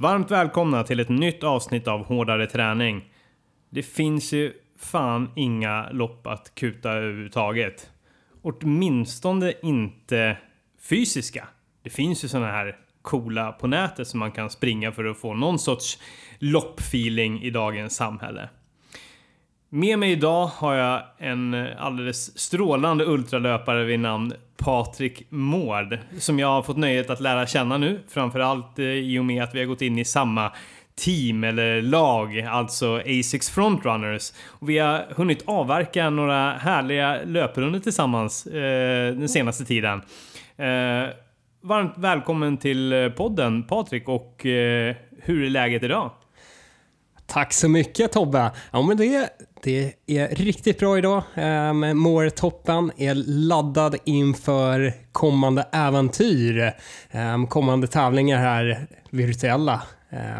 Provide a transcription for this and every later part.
Varmt välkomna till ett nytt avsnitt av Hårdare träning. Det finns ju fan inga lopp att kuta överhuvudtaget. Åtminstone inte fysiska. Det finns ju såna här coola på nätet som man kan springa för att få någon sorts loppfeeling i dagens samhälle. Med mig idag har jag en alldeles strålande ultralöpare vid namn Patrik Mård som jag har fått nöjet att lära känna nu. Framförallt eh, i och med att vi har gått in i samma team eller lag, alltså Asics Frontrunners. Och vi har hunnit avverka några härliga löprundor tillsammans eh, den senaste tiden. Eh, varmt välkommen till eh, podden Patrik och eh, hur är läget idag? Tack så mycket Tobbe. Ja, men det, det är riktigt bra idag. Um, mår toppen, är laddad inför kommande äventyr. Um, kommande tävlingar här, virtuella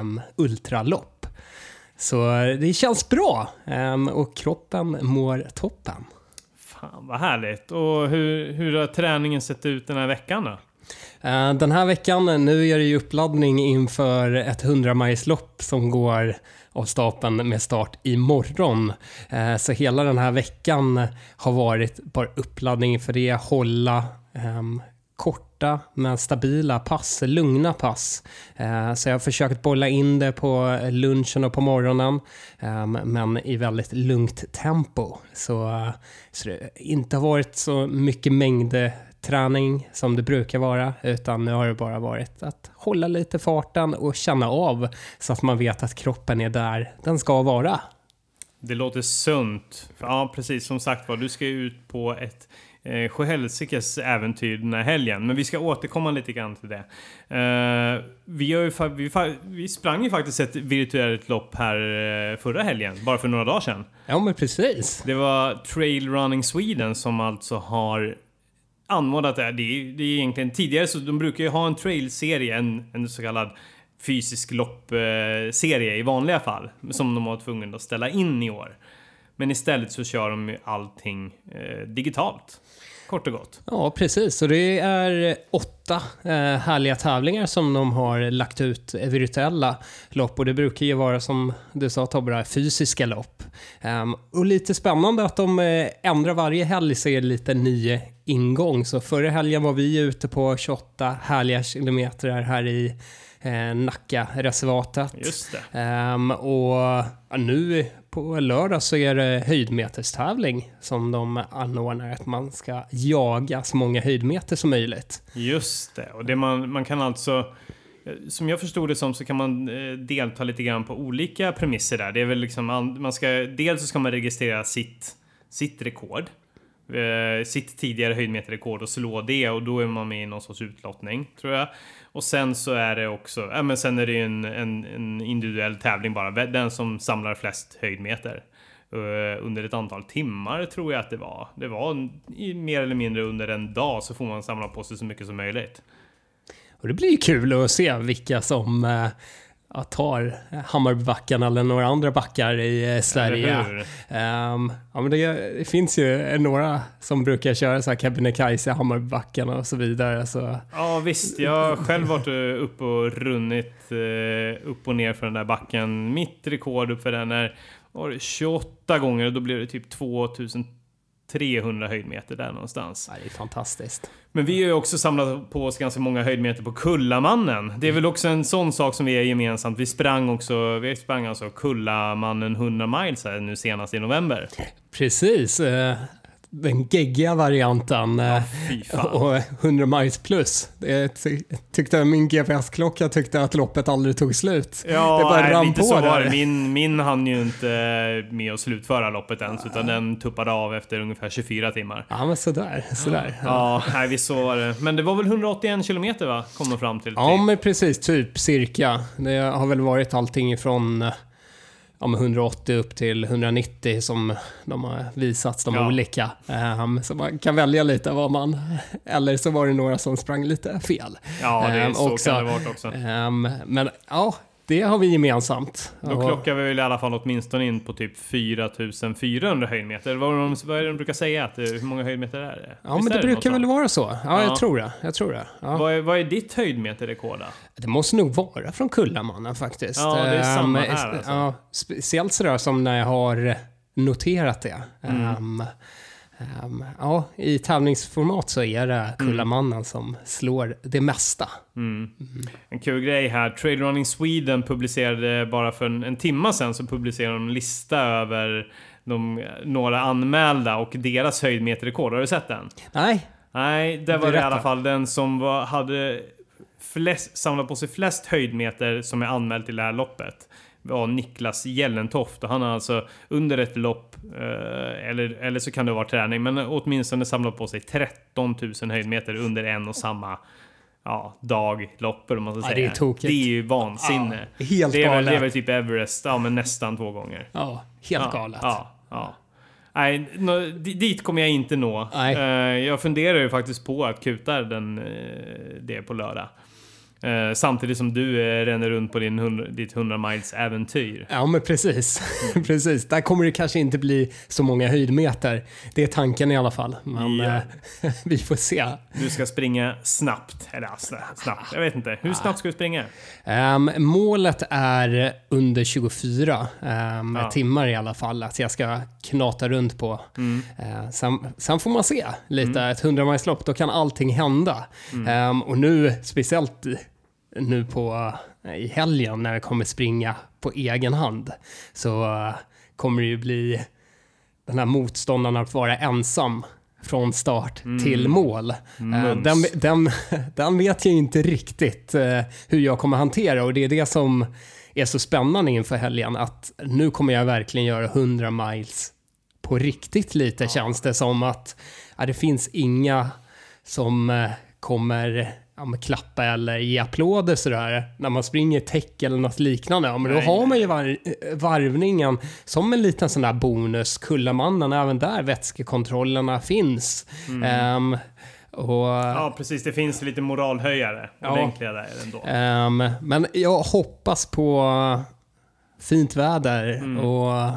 um, ultralopp. Så det känns bra um, och kroppen mår toppen. Fan vad härligt. Och hur, hur har träningen sett ut den här veckan då? Den här veckan, nu är det ju uppladdning inför ett 100 majslopp som går av stapeln med start imorgon. Eh, så hela den här veckan har varit bara uppladdning för det, hålla um, korta men stabila pass, lugna pass. Eh, så jag har försökt bolla in det på lunchen och på morgonen, ehm, men i väldigt lugnt tempo. Så, eh, så det inte har varit så mycket mängd träning som det brukar vara, utan nu har det bara varit att hålla lite farten och känna av så att man vet att kroppen är där den ska vara. Det låter sunt. Ja, precis som sagt var, du ska ut på ett eh, sjuhelsikes äventyr den här helgen. Men vi ska återkomma lite grann till det. Eh, vi, har ju, vi, vi sprang ju faktiskt ett virtuellt lopp här eh, förra helgen, bara för några dagar sedan. Ja, men precis. Det var Trail Running Sweden som alltså har anmodat det. Det är, det är egentligen tidigare så de brukar ju ha en trailserie, en, en så kallad fysisk loppserie i vanliga fall. Som de var tvungna att ställa in i år. Men istället så kör de ju allting eh, digitalt. Kort och gott. Ja, precis. Så det är åtta eh, härliga tävlingar som de har lagt ut virtuella lopp och det brukar ju vara som du sa Tobbe, fysiska lopp. Um, och lite spännande att de eh, ändrar varje helg så är det lite ny ingång. Så förra helgen var vi ute på 28 härliga kilometer här i eh, Nacka-reservatet. Just det. Um, och ja, nu på lördag så är det höjdmeterstävling som de anordnar. Att man ska jaga så många höjdmeter som möjligt. Just det. Och det man, man kan alltså... Som jag förstod det som så kan man eh, delta lite grann på olika premisser där. Det är väl liksom, man ska, dels så ska man registrera sitt, sitt rekord. Eh, sitt tidigare höjdmeterrekord och slå det och då är man med i någon sorts utlottning tror jag. Och sen så är det också, ja men sen är det ju en, en, en individuell tävling bara. Den som samlar flest höjdmeter. Uh, under ett antal timmar tror jag att det var. Det var i, mer eller mindre under en dag så får man samla på sig så mycket som möjligt. Och det blir ju kul att se vilka som eh ja, tar Hammarbybacken eller några andra backar i eh, Sverige. Um, ja, men det, det, finns ju några som brukar köra så här Kebnekaise, Hammarbybacken och så vidare. Så. Ja visst, jag har själv varit uppe och runnit uh, upp och ner för den där backen. Mitt rekord upp för den är var det 28 gånger och då blev det typ 2000 300 höjdmeter där någonstans. Ja, det är fantastiskt. Men vi har ju också samlat på oss ganska många höjdmeter på Kullamannen. Det är väl också en sån sak som vi är gemensamt. Vi sprang också, vi sprang alltså Kullamannen 100 miles här nu senast i november. Precis. Eh, den geggiga varianten ja, eh, och 100 miles plus. Jag tyckte min GPS-klocka tyckte att loppet aldrig tog slut. Ja, det bara nej, rann på så var det. Min, min hann ju inte med att slutföra loppet ens, utan den tuppade av efter ungefär 24 timmar. Ja, men sådär. sådär. Ja, ja nej, visst så var det. Men det var väl 181 kilometer va? Kom de fram till. Ja, men precis. Typ cirka. Det har väl varit allting ifrån ja, 180 upp till 190 som de har visats de ja. olika. Um, så man kan välja lite vad man... Eller så var det några som sprang lite fel. Ja, det, um, så också. kan det vara också. Um, men ja, det har vi gemensamt. Då klockar vi väl i alla fall åtminstone in på typ 4400 höjdmeter. Vad, de, vad är det de brukar säga? Att, det- hur många höjdmeter är det? Ja, Visst men det är brukar väl vara så. Ja, Ja. jag tror det. Jag tror det. Ja. Vad är, vad är ditt höjdmeterrekord då? Det måste nog vara från Kullamannen faktiskt. Ja, det är samma Ehm, här, alltså. ja, speciellt sådär som när jag har noterat det. Mm. Ehm, ehm, ja, i tävlingsformat så är det Mm. Kullamannen som slår det mesta. En kul grej här. Trail Running Sweden publicerade bara för en, en timma sedan så publicerade de en lista över de, några anmälda och deras höjdmeterrekord. Har du sett den? Nej, Nej, det var det i alla fall den som var, hade flest, samlat på sig flest höjdmeter som är anmäld till det här loppet. Var Niklas Gällentoft och han har alltså under ett lopp, eh, eller, eller så kan det vara träning, men åtminstone samlat på sig 13 000 höjdmeter under en och samma ja, dag, lopp eller man ska Ja, säga. det är tokigt. Det är ju vansinne. Ja, helt det, är galet. det är väl typ Everest, ja men nästan två gånger. ja, helt ja, galet. Ja, ja. Nej, di- dit kommer jag inte nå. Nej. Eh, jag funderar ju faktiskt på att kuta den, eh, det på lördag. Eh, samtidigt som du eh, ränner runt på din, hund- ditt 100 miles äventyr. Ja, men precis. precis. Där kommer det kanske inte bli så många höjdmeter. Det är tanken i alla fall. Men Ja. eh, vi får se. Du ska springa snabbt. Eller snabbt. Jag vet inte. Hur snabbt ska du springa? Ehm, målet är under 24 ehm, Ja. timmar i alla fall. Att jag ska knata runt på. Mm. Eh, sen, sen får man se lite. Ett 100 milslopp, då kan allting hända. Mm. Ehm, och nu, speciellt nu på eh, i helgen när jag kommer springa på egen hand, så eh, kommer det ju bli den här motståndaren att vara ensam från start till mål. Eh, den, den, den vet jag inte riktigt hur jag kommer hantera och det är det som är så spännande inför helgen att nu kommer jag verkligen göra 100 miles på riktigt lite känns det som att ja, det finns inga som kommer ja, klappa eller ge applåder sådär när man springer tech eller något liknande. Ja, men då har man ju var, varvningen som en liten sån där bonus. Kullamannen, även där vätskekontrollerna finns. Ehm, och, Ja, precis. Det finns lite moralhöjare. Ja. Ordentliga där ändå. Ehm, men jag hoppas på fint väder och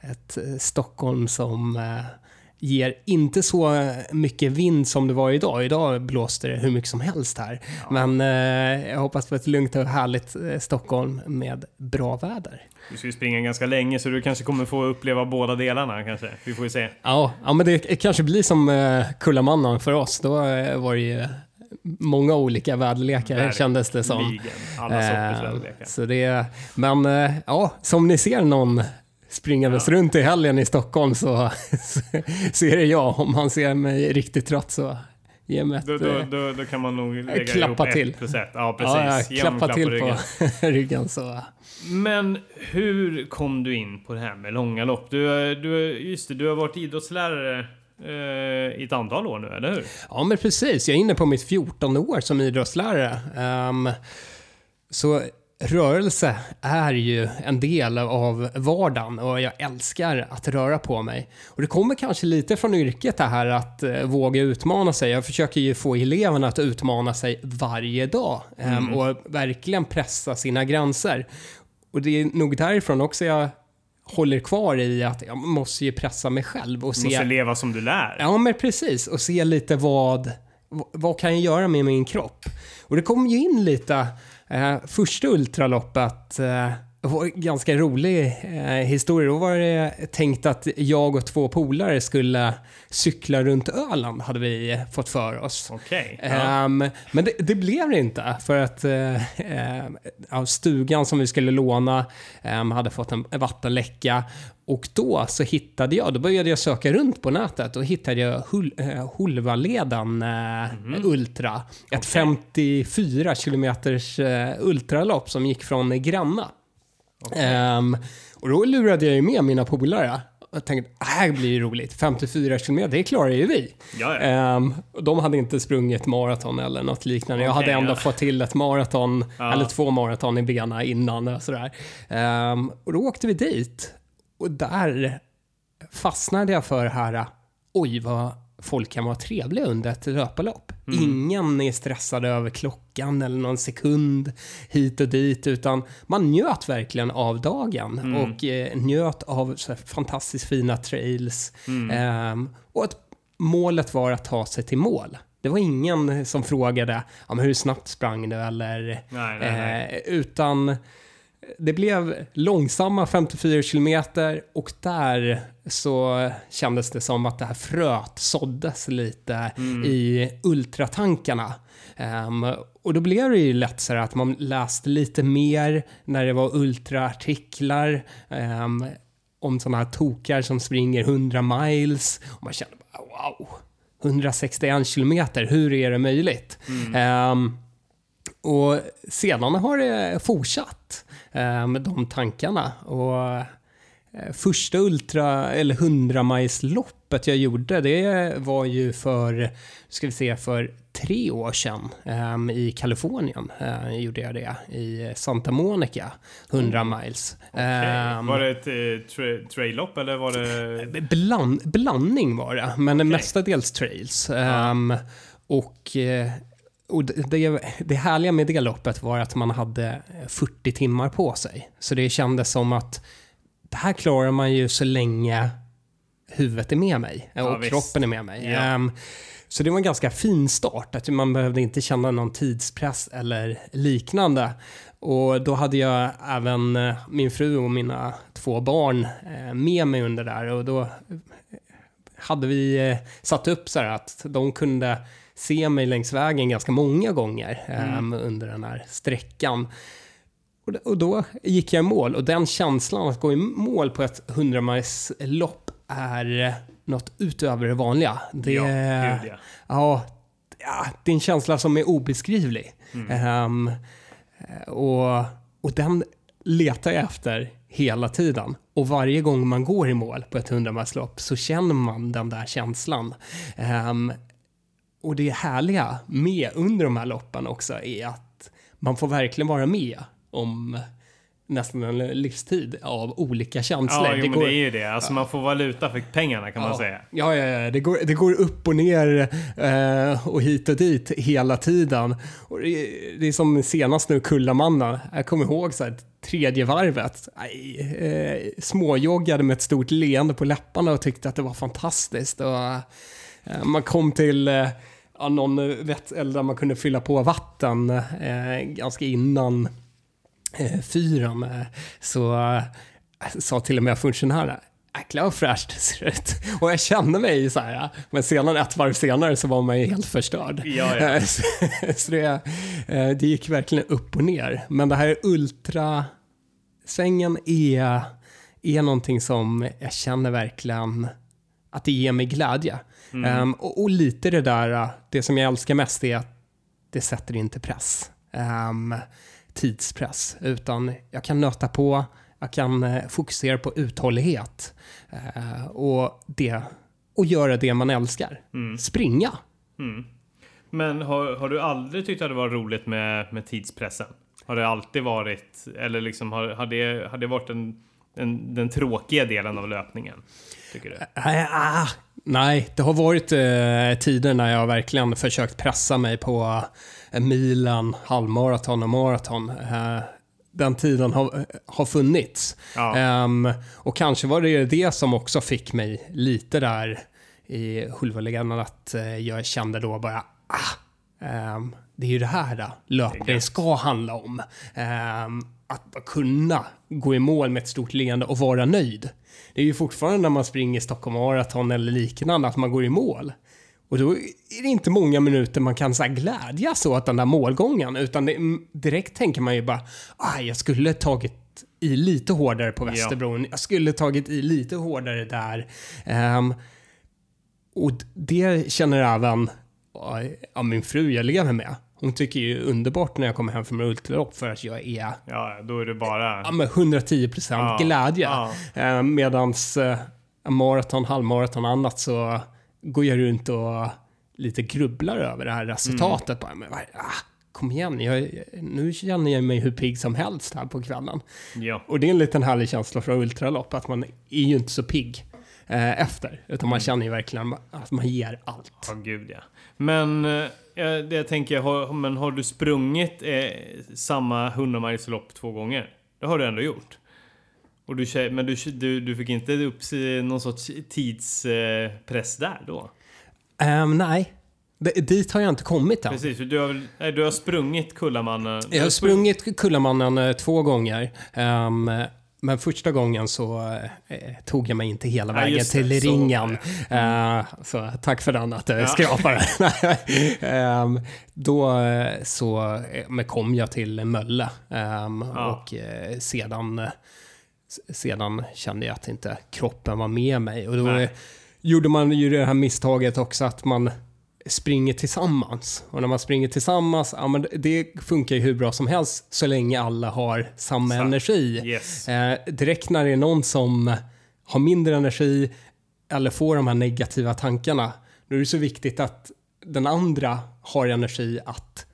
ett Stockholm som eh, ger inte så mycket vind som det var idag. Idag blåste det hur mycket som helst här. Men eh, jag hoppas på ett lugnt och härligt eh, Stockholm med bra väder. Du ska ju springa ganska länge så du kanske kommer få uppleva båda delarna kanske. Vi får ju se. Ja, ja men det kanske blir som eh, Kullamannen för oss. Då eh, var det ju många olika väderlekar Verkligen. kändes det som. Ligen. Alla sorters Eh, väderlekar. Så det, men eh, ja, som ni ser någon springandes runt i helgen i Stockholm så, så är det jag. Om han ser mig riktigt trött så ge mig ett... Då, då, eh, då, då kan man nog lägga klappa ihop till. ett plus ett. Ja, ja, precis. Jämn klappar klapp till ryggen. på ryggen så. Men hur kom du in på det här med långa lopp? Du, du, just det, du har varit idrottslärare eh, i ett antal år nu, eller hur? Ja, men precis. Jag är inne på mitt 14 år som idrottslärare. Ehm, så rörelse är ju en del av vardagen och jag älskar att röra på mig. Och det kommer kanske lite från yrket det här att eh, våga utmana sig. Jag försöker ju få eleverna att utmana sig varje dag ehm, och verkligen pressa sina gränser. Och det är nog därifrån också jag håller kvar i att jag måste ju pressa mig själv och Du se... måste leva som du lär. Ja, men precis. Och se lite vad, vad- kan jag göra med min kropp? Och det kom ju in lite, Eh, första ultraloppet, eh, eh, ganska rolig eh, historia. Då var det tänkt att jag och två polare skulle cykla runt Öland, hade vi fått för oss. Okej. Ja. Ehm, men det, det blev det inte för att eh, eh, stugan som vi skulle låna ehm, hade fått en vattenläcka och då så hittade jag, då började jag söka runt på nätet och hittade jag Hul, eh, Hulvaleden eh, Ultra. Ett 54 kilometers eh, ultralopp som gick från Granna. Ehm, och då lurade jag ju med mina polare. Jag tänkte, det här blir ju roligt. 54 kilometer, det klarar ju vi. Ja, ja. Ehm, de hade inte sprungit maraton eller något liknande. Jag Okej, hade ändå ja. fått till ett maraton, Ja. eller två maraton i benen innan. Och, sådär. Ehm, och då åkte vi dit. Och där fastnade jag för det här, oj vad folk kan vara trevliga under ett löparlopp. Mm. Ingen är stressad över klockan eller någon sekund hit och dit, utan man njöt verkligen av dagen Mm. och eh, njöt av fantastiskt fina trails. Mm. Ehm, och att målet var att ta sig till mål. Det var ingen som frågade ja, men hur snabbt sprang du eller Nej, nej, nej. Eh, utan det blev långsamma 54 kilometer och där så kändes det som att det här fröet såddes lite i ultratankarna. Ehm, och då blev det ju lätt så att man läste lite mer när det var ultraartiklar um, om sådana här tokar som springer 100 miles. Och man kände bara wow, 161 kilometer, hur är det möjligt? Ehm, och sedan har det fortsatt med de tankarna. Och eh, första ultra eller 100 loppet jag gjorde, det var ju för, ska vi se, för tre år sedan eh, i Kalifornien. Eh, gjorde jag det i Santa Monica, 100 miles. Ehm, Var det ett eh, tra- trail-lopp eller var det... Bland, blandning var det, men mestadels trails. Ehm, och eh, och det, det, härliga med det loppet var att man hade 40 timmar på sig. Så det kändes som att det här klarar man ju så länge huvudet är med mig Ja, och visst. kroppen är med mig. Ja. Ehm, så det var en ganska fin start, att man behövde inte känna någon tidspress eller liknande. Och då hade jag även eh, min fru och mina två barn eh, med mig under där och då hade vi eh, satt upp så här att de kunde se mig längs vägen ganska många gånger ehm, under den här sträckan. Och, och då gick jag i mål och den känslan att gå i mål på ett 100 lopp är något utöver det vanliga. Det, Ja, gud ja. Ja, ja, det är en känsla som är obeskrivlig. Ehm, och, och den letar jag efter hela tiden. Och varje gång man går i mål på ett 100 lopp så känner man den där känslan. Ehm, och det härliga med under de här loppen också är att man får verkligen vara med om nästan en livstid av olika känslor. Ja, jo, Det men går- det är ju det. Alltså man får valuta för pengarna kan man säga. Ja, ja, ja. Det, går, det går upp och ner eh, och hit och dit hela tiden. Och det, det är som senast nu Kullamanna. Jag kommer ihåg så här, tredje varvet. Aj, eh, småjoggade med ett stort leende på läpparna och tyckte att det var fantastiskt. Och, eh, man kom till eh, ja, någon vetteld där man kunde fylla på vatten eh, ganska innan eh, fyren. Eh, så eh, sa till och med funktionären Jäklar vad fräscht det ser ut. Och jag kände mig så här, men sedan ett varv senare så var man ju helt förstörd. Ja, ja. Eh, Så, så det, eh, det gick verkligen upp och ner. Men det här ultrasvängen är, är någonting som jag känner verkligen att det ger mig glädje. Ehm, och, och lite det där, eh, det som jag älskar mest är att det sätter inte press. Ehm, tidspress. Utan jag kan nöta på, jag kan eh, fokusera på uthållighet. eh, och, det, och göra det man älskar. Springa. Mm. Men har, har du aldrig tyckt att det var roligt med, med tidspressen? Har det alltid varit, eller liksom har, har, det, har det varit en, en, den tråkiga delen av löpningen? Tycker du? Ah, nej, det har varit eh, tider när jag verkligen försökt pressa mig på eh, milen, halvmaraton och maraton. Eh, den tiden har, har funnits. Ja. Ehm, och kanske var det det som också fick mig lite där i Hulvalegenden att eh, jag kände då bara ah, ehm, det är ju det här då, löpning ska handla om. Ehm, att kunna gå i mål med ett stort leende och vara nöjd. Det är ju fortfarande när man springer Stockholm Marathon eller liknande att man går i mål. Och då är det inte många minuter man kan så här glädjas åt den där målgången, utan det, mm, direkt tänker man ju bara, ah, jag skulle tagit i lite hårdare på Västerbron, jag skulle tagit i lite hårdare där. Ehm, och det känner även ja, min fru jag lever med. Hon tycker ju underbart när jag kommer hem från ultralopp för att jag är Ja, då är det bara... ja, med 110% Ja, glädje. ja. Eh, medans eh, maraton, halvmaraton och annat så går jag runt och lite grubblar över det här resultatet. Bara, men, ah, kom igen, jag, nu känner jag mig hur pigg som helst här på kvällen. Ja. Och det är en liten härlig känsla från ultralopp, att man är ju inte så pigg. eh, efter. Utan man känner ju verkligen att man ger allt. Ja, gud ja. Men eh, jag, det jag tänker, har, men har du sprungit eh, samma 100 milslopp två gånger? Det har du ändå gjort. Och du, men du, du, du fick inte upp eh, någon sorts tidspress där då? Ehm, nej, D- dit har jag inte kommit än. Precis, du har, du har sprungit Kullamannen. Jag har sprungit Kullamannen eh, två gånger. Ehm, men första gången så eh, tog jag mig inte hela Ja, vägen just det, till så ringen. Eh, så tack för den att du Ja. skrapade. Ehm, då eh, så eh, men kom jag till Mölle Ehm, Ja. och eh, sedan, eh, sedan kände jag att inte kroppen var med mig. Och då Nej. eh, gjorde man ju det här misstaget också att man springer tillsammans. Och när man springer tillsammans, ja men det funkar ju hur bra som helst så länge alla har samma Sant. energi. Yes. Eh, direkt när det är någon som har mindre energi eller får de här negativa tankarna, då är det så viktigt att den andra har energi att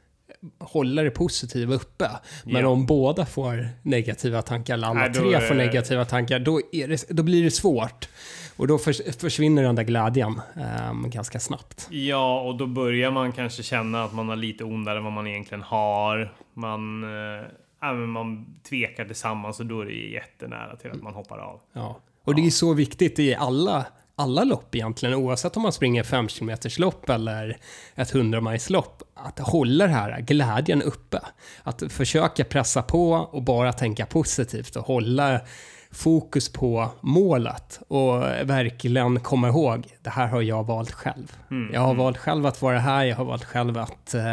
hålla det positiva uppe. Men Ja. om båda får negativa tankar, eller alla Nej, tre är får negativa tankar, då, det, då blir det svårt. Och då förs, försvinner den där glädjen ehm, ganska snabbt. Ja, och då börjar man kanske känna att man har lite ondare än vad man egentligen har. Man, eh, man tvekar tillsammans och då är det jättenära till att man hoppar av. Ja. Och det är så viktigt i alla, alla lopp egentligen, oavsett om man springer 5 km lopp eller ett 100 lopp att hålla det här glädjen uppe. Att försöka pressa på och bara tänka positivt och hålla fokus på målet och verkligen komma ihåg, det här har jag valt själv. Mm, Jag har valt själv att vara här, jag har valt själv att eh,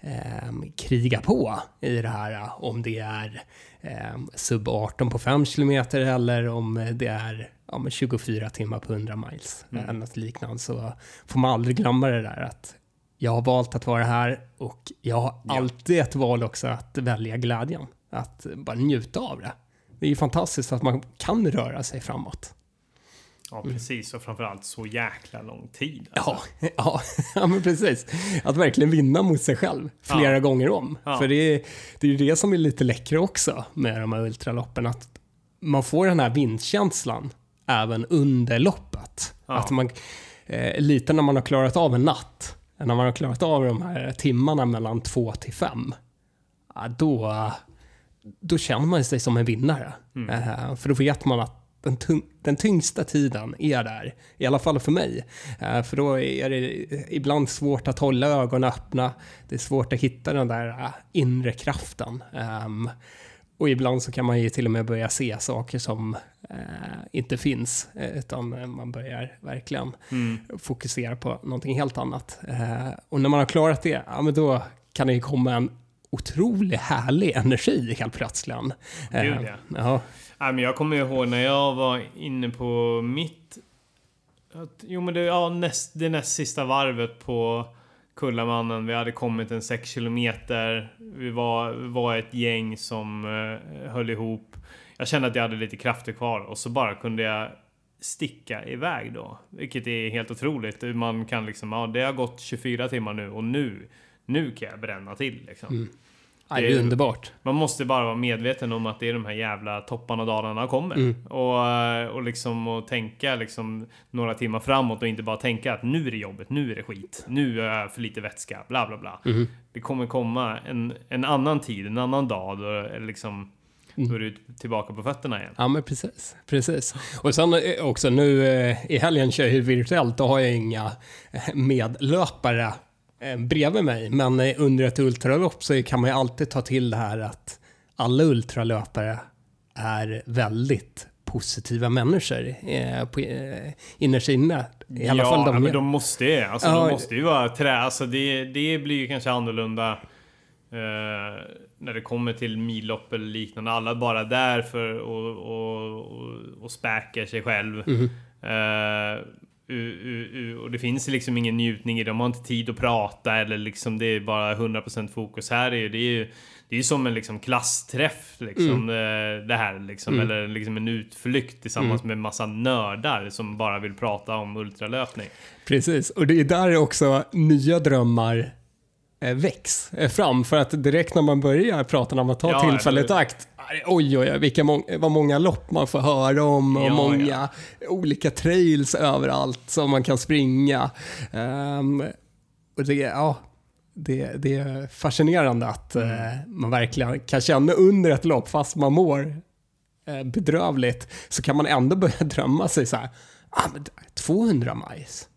eh, kriga på i det här. Om det är eh, sub 18 på 5 km eller om det är ja, men 24 timmar på 100 miles Mm. eller något liknande så får man aldrig glömma det där att jag har valt att vara här och jag har alltid ett val också att välja glädjen. Att bara njuta av det. Det är ju fantastiskt att man kan röra sig framåt. Ja, precis. Och framförallt så jäkla lång tid. Ja, alltså. ja, ja, men precis. Att verkligen vinna mot sig själv flera Ja. gånger om. Ja. För det är, det är ju det som är lite läckert också med de här ultraloppen. Att man får den här vinstkänslan även under loppet. Ja. Att man, eh, lite när man har klarat av en natt, när man har klarat av de här timmarna mellan två till fem, då, då känner man sig som en vinnare. Mm. Eh, för då vet man att den, tung, den tyngsta tiden är där, i alla fall för mig. Eh, för då är det ibland svårt att hålla ögonen öppna. Det är svårt att hitta den där eh, inre kraften. Ehm, och ibland så kan man ju till och med börja se saker som eh, inte finns, utan man börjar verkligen Mm. fokusera på någonting helt annat. Eh, och när man har klarat det, ja men då kan det ju komma en otroligt härlig energi helt plötsligt. Eh, Gud, ja. ja. Nej, men jag kommer ihåg när jag var inne på mitt... Jo, men det, ja, näst, det näst sista varvet på Kullamannen. Vi hade kommit en 6 kilometer. Vi var, var ett gäng som eh, höll ihop. Jag kände att jag hade lite krafter kvar och så bara kunde jag sticka iväg då. Vilket är helt otroligt. Man kan liksom, ja det har gått 24 timmar nu och nu, nu kan jag bränna till liksom. Ja, är Det är- underbart. Man måste bara vara medveten om att det är de här jävla topparna och dalarna kommer. Mm. Och, eh, och liksom och tänka liksom några timmar framåt och inte bara tänka att nu är det jobbet, nu är det skit, nu är jag för lite vätska, bla bla bla. Mhm. Det kommer komma en, en annan tid, en annan dag då liksom Mm. då är du tillbaka på fötterna igen. Ja, men precis. precis. Och sen eh, också nu eh, i helgen kör jag virtuellt, då har jag inga medlöpare bredvid mig. Men eh, under ett ultralopp så kan man ju alltid ta till det här att alla ultralöpare är väldigt positiva människor eh, på, eh, innerst inne. I alla ja, fall de, men de måste ju. Alltså, Ja, de måste ju vara trä. Alltså, det, det blir ju kanske annorlunda eh, när det kommer till millopp eller liknande. Alla är bara där för att och, och, och späka sig själv. Mhm. Eh, och det finns liksom ingen njutning i det. De har inte tid att prata eller liksom det är bara 100% fokus. Här är ju, det är ju det är ju som en liksom klassträff liksom eh, det här liksom. Mm. Eller liksom en utflykt tillsammans med massa nördar som bara vill prata om ultralöpning. Precis, och det är där också nya drömmar eh, väcks eh, fram. För att direkt när man börjar prata, när man tar Ja, tillfället i akt, Oj, oj, oj, vilka må vad många lopp man får höra om och Ja, många olika trails överallt som man kan springa. Ehm, och det, ja, det, det är fascinerande att Mm. eh, man verkligen kan känna under ett lopp, fast man mår eh, bedrövligt, så kan man ändå börja drömma sig så här, ah, men 200 majs.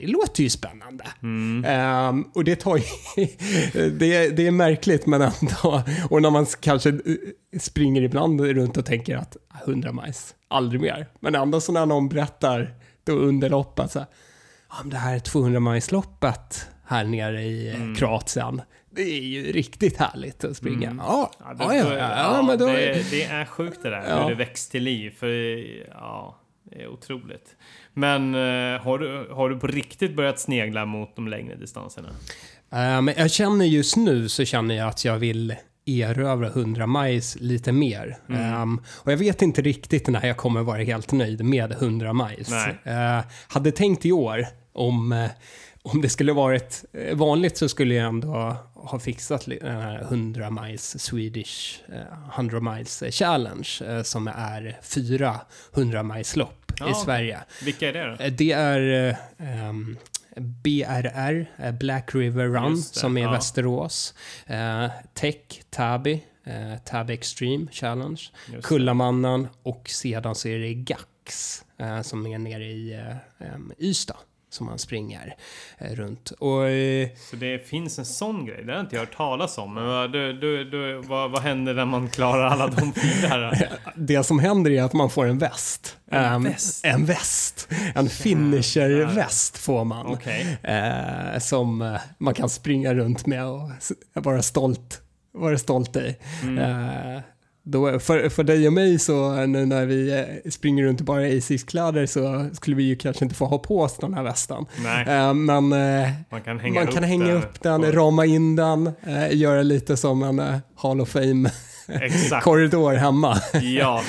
Ah, Det låter ju spännande. Mm. Ehm, och det tar ju, det, det är märkligt men ändå, och när man kanske eh, springer ibland runt och tänker att ah, 100 majs, aldrig mer. Men ändå så när någon berättar då under loppet så här, men det här 200 majsloppet här nere i mm. Kroatien, det är ju riktigt härligt att springa. Ja, Ja, det, ja, ja, ja, då, det, det är sjukt det där, hur det väcks till liv. För, ja, det är otroligt. Men eh, har, du, har du på riktigt börjat snegla mot de längre distanserna? Men jag känner just nu så känner jag att jag vill erövra 100 majs lite mer. Ehm, och jag vet inte riktigt när jag kommer vara helt nöjd med 100 majs. Eh, hade tänkt i år om, om det skulle varit vanligt så skulle jag ändå ha fixat den här 100 miles Swedish eh, 100 miles challenge eh, som är fyra 100 miles lopp Ja, i. Sverige. Vilka är det då? Eh, Det är eh, ehm, BRR, eh, Black River Run, som är ja. Västerås. Eh, Tech, Tabi, eh, Tabi Extreme Challenge, Just. Kullamannen och sedan så är det Gax eh, som är nere i eh, em, Ystad som man springer eh, runt. Och eh, Så det finns en sån grej, det har inte jag hört talas om. Men vad, du, du, du, vad, vad händer när man klarar alla de fyra? det som händer är att man får en väst. En Em, väst? En väst. En finisher-väst får man. Okej. eh, som eh, man kan springa runt med och vara stolt, vara stolt i. Mm. Eh, då, för, för dig och mig så eh, nu när vi eh, springer runt i bara Asics-kläder så skulle vi ju kanske inte få ha på oss den här västen. Nej, Eh, men man kan hänga man upp kan hänga den upp den, rama in den, göra lite som en Hall of Fame-korridor Exakt. hemma. Ja,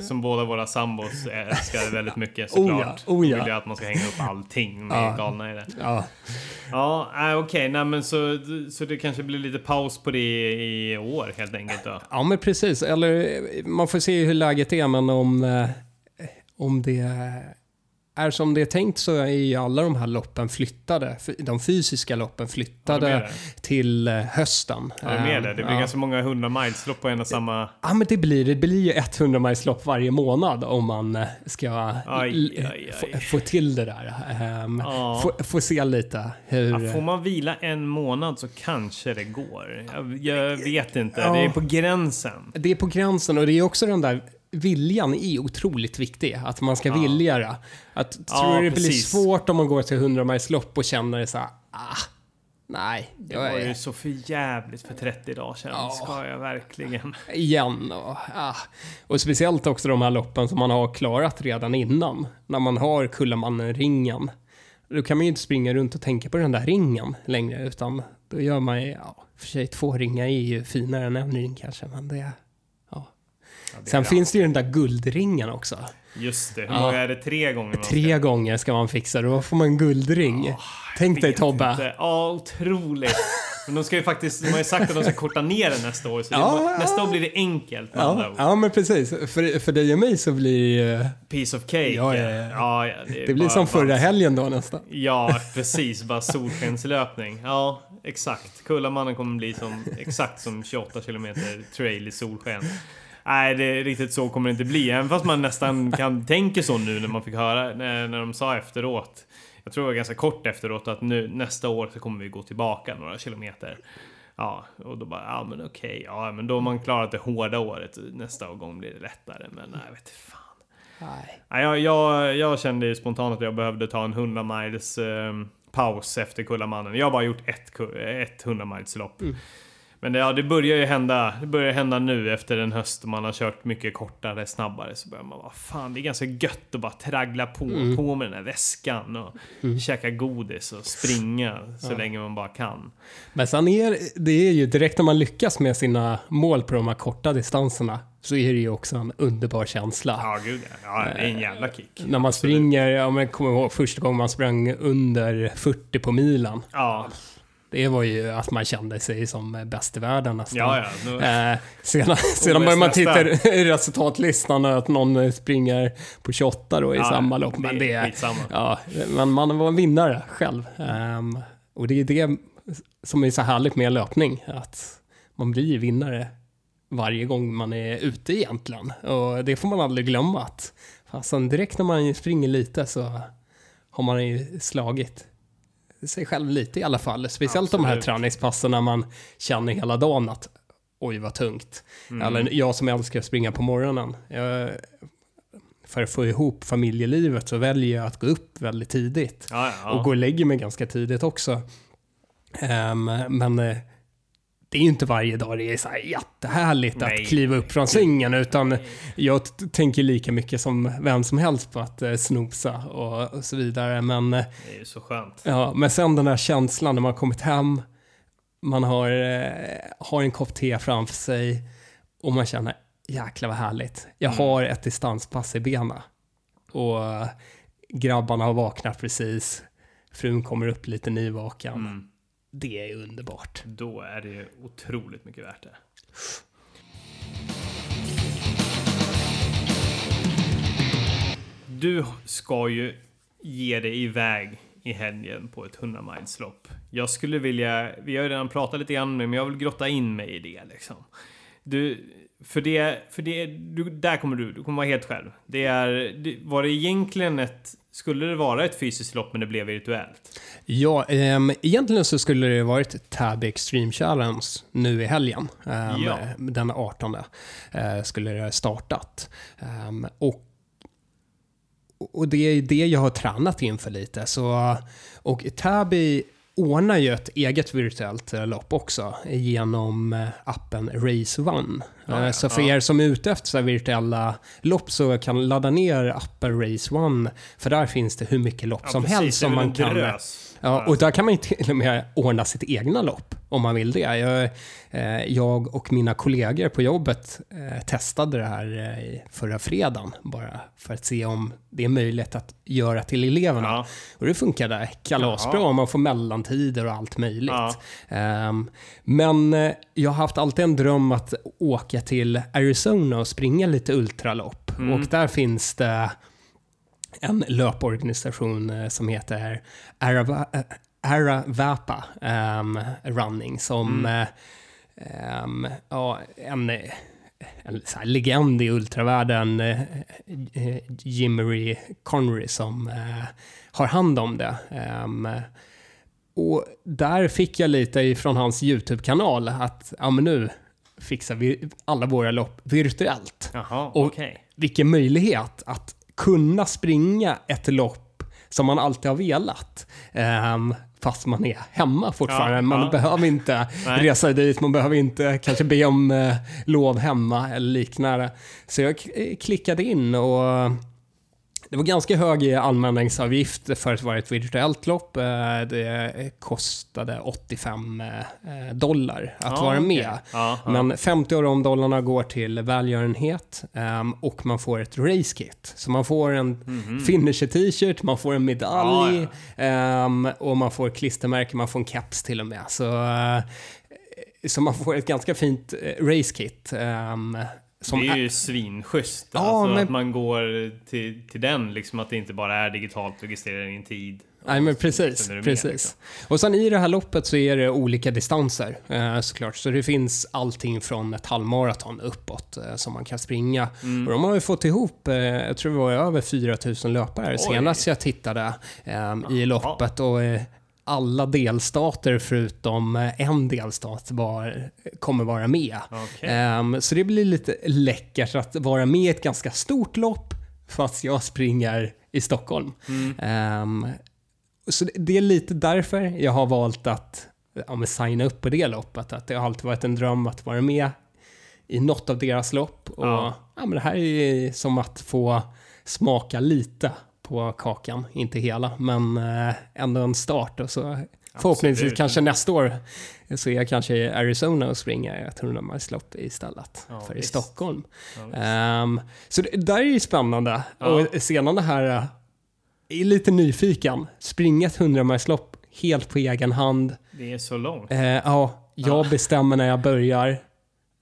som båda våra sambos älskar väldigt mycket Oh ja, såklart. oh ja. Vill ju att man ska hänga upp allting. Ja. är galna i det. ja. Ja, äh, okej. Nej, men så, så det kanske blir lite paus på det i år helt enkelt då. Ja, men precis. Eller man får se hur läget är, men om, eh, om det är som det är tänkt så är ju alla de här loppen flyttade. De fysiska loppen flyttade till eh, hösten. Har du med det? Det blir ja. ganska många hundra mileslopp på en och samma... Ja, men det blir det. blir ju 100 mileslopp varje månad om man eh, ska Aj, aj, aj. Få, till det där. Ehm, Ja. få, få se lite hur... Ja, får man vila en månad så kanske det går. Jag, jag vet inte. Ja. Det är på gränsen. Det är på gränsen och det är också den där viljan är otroligt viktig. Att man ska Ja. vilja det. Att, Ja, tror det blir precis. svårt om man går till 100 miles lopp och känner så här, ah, nej, Det var ju är så för jävligt för 30 dagar sedan. Ja. Ska jag verkligen? igen. Och, ah. och speciellt också de här loppen som man har klarat redan innan. När man har Kullamannen-ringen. Då kan man ju inte springa runt och tänka på den där ringen längre, utan då gör man ju, ja, för sig två ringar är ju finare än en ring kanske, men det... Ja. Ja, det Sen är finns det ju den där guldringen också. Just det. Hur Ja. många är det? Tre gånger? Tre gånger ska man fixa det, då får man en guldring. Tänk dig Tobbe. Ja, otroligt. Men de ska ju faktiskt, de har ju sagt att de ska korta ner det nästa år. Så Ja, det, ja. nästa år blir det enkelt Ja, ja, men precis. För, för dig och mig så blir det ju... Piece of cake. Ja, ja, ja. ja, ja, är Det blir bara som förra vals. helgen då nästan. Ja, precis. Bara solskenslöpning. Ja, exakt. Kullamannen kommer bli som, exakt som 28 kilometer trail i solsken. Nej, det är riktigt så kommer det inte bli. Även fast man nästan kan tänka så nu när man fick höra, när, när de sa efteråt. Jag tror det var ganska kort efteråt att nu nästa år så kommer vi gå tillbaka några kilometer. Ja, och då bara, ja men okej, ja men då har man klarat det hårda året. Nästa gång blir det lättare, men nej, jag vet fan. Nej. Nej, jag, jag, jag kände ju spontant att jag behövde ta en 100 miles eh, paus efter Kullamannen. Jag har bara gjort ett, ett 100 miles lopp. Mm. Men det, ja, det börjar ju hända, det börjar hända nu efter en höst man har kört mycket kortare, snabbare. Så börjar man bara, fan det är ganska gött att bara traggla på, Mm. på med den här väskan och käka godis och springa så Ja. länge man bara kan. Men sen är det är ju direkt när man lyckas med sina mål på de här korta distanserna så är det ju också en underbar känsla. Ja, gud ja. det är en jävla kick. När man Absolut. springer, ja men kommer ihåg första gången man sprang under 40 på milen. Ja. Det var ju att man kände sig som bäst i världen nästan. Ja, ja. Nu, Eh, sedan sedan börjar man titta i resultatlistan att någon springer på 28 då i ja, samma lopp. Men det är, ja, men man var en vinnare själv. Ehm, och det är det som är så härligt med löpning. Att man blir vinnare varje gång man är ute egentligen. Och det får man aldrig glömma. Att, fastän direkt när man springer lite så har man ju slagit sig själv lite i alla fall. Speciellt de här Absolut. träningspassen när man känner hela dagen att oj vad tungt. Mm. Eller jag som älskar att springa på morgonen. Jag, för att få ihop familjelivet så väljer jag att gå upp väldigt tidigt. Ja, ja. Och gå och lägga mig ganska tidigt också. Ehm, men eh, det är ju inte varje dag det är så här jättehärligt Nej. att kliva upp från sängen. Utan jag tänker lika mycket som vem som helst på att eh, snosa och, och så vidare. Men, eh, Det är ju så skönt. ja, men sen den här känslan när man har kommit hem, man har, eh, har en kopp te framför sig och man känner jäklar vad härligt. Jag Mm. har ett distanspass i benen. Och grabbarna har vaknat precis. Frun kommer upp lite nyvaken. Mm. Det är underbart. Då är det ju otroligt mycket värt det. Du ska ju ge dig iväg i helgen på ett 100-miles lopp. Jag skulle vilja, vi har ju redan pratat lite grann nu, men jag vill grotta in mig i det liksom. Du, för det, för det, du, där kommer du, du kommer vara helt själv. Det är, det, var det egentligen ett, skulle det vara ett fysiskt lopp men det blev virtuellt? Ja, ehm, egentligen så skulle det varit Tab Extreme Challenge nu i helgen. Ehm, Ja. Den 18 eh, skulle det ha startat. Ehm, och, och det är det jag har tränat inför lite. Så, och Tabi ordnar ju ett eget virtuellt eh, lopp också genom eh, appen Race One. Ja, Eh, ja, så för ja. er som är ute efter så virtuella lopp så kan ladda ner appen Race One. För där finns det hur mycket lopp som precis, helst som man kan... drös. Ja, och där kan man ju till och med ordna sitt egna lopp om man vill det. Jag, eh, jag och mina kollegor på jobbet eh, testade det här eh, förra fredagen bara för att se om det är möjligt att göra till eleverna. Ja. Och det funkade kalasbra, Jaha. man får mellantider och allt möjligt. Ja. Ehm, men jag har haft alltid en dröm att åka till Arizona och springa lite ultralopp. Mm. Och där finns det en löporganisation eh, som heter Arava, eh, Aravapa ehm, Running som Mm. ehm, ja, en, en så legend i ultravärlden, eh, Jimmery Connery, som eh, har hand om det. Ehm, och där fick jag lite ifrån hans YouTube-kanal att ja, men nu fixar vi alla våra lopp virtuellt Jaha, Och- okej. vilken möjlighet att kunna springa ett lopp som man alltid har velat. Um, fast man är hemma fortfarande. Ja, man ja. behöver inte Nej. resa dit, man behöver inte kanske be om eh, lov hemma eller liknande. Så jag klickade in och det var ganska hög anmälningsavgift för att vara ett virtuellt lopp. Eh, Det kostade 85 eh, dollar att Ja, vara med. Ja, ja. Men 50 av de dollarna går till välgörenhet ehm, och man får ett race kit. Så man får en Mhm. finisher t-shirt, man får en medalj Ja, ehm, och man får klistermärke, man får en caps till och med. Så, eh, så man får ett ganska fint race kit. ehm, det är är- ju svinschysst. Ja, alltså men- att man går till, till den, liksom att det inte bara är digitalt registrerar din tid. Nej men precis, med, precis. liksom. Och sen i det här loppet så är det olika distanser eh, såklart. Så det finns allting från ett halvmaraton uppåt eh, som man kan springa. Mm. Och de har ju fått ihop, eh, jag tror det var över 4000 löpare Oj. senast jag tittade eh, i loppet. Och eh, alla delstater förutom eh, en delstat var, kommer vara med. Okej. Ehm, så det blir lite läckert att vara med i ett ganska stort lopp fast jag springer i Stockholm. Mm. Ehm, så det- det är lite därför jag har valt att ja, men signa upp på det loppet. Att det har alltid varit en dröm att vara med i något av deras lopp. Och Ja. ja. men det här är som att få smaka lite på kakan, inte hela, men eh, ändå en start. Och så förhoppningsvis Absolut. kanske nästa år så är jag kanske i Arizona och springer ett 100 milslopp istället Ja, för i visst. Stockholm. Ja. Ehm, så det, där är ju spännande. Ja. Och sedan det här, eh, är lite nyfiken. Springa ett 100 milslopp helt på egen hand. Det är så långt. Eh, ja, jag bestämmer när jag börjar.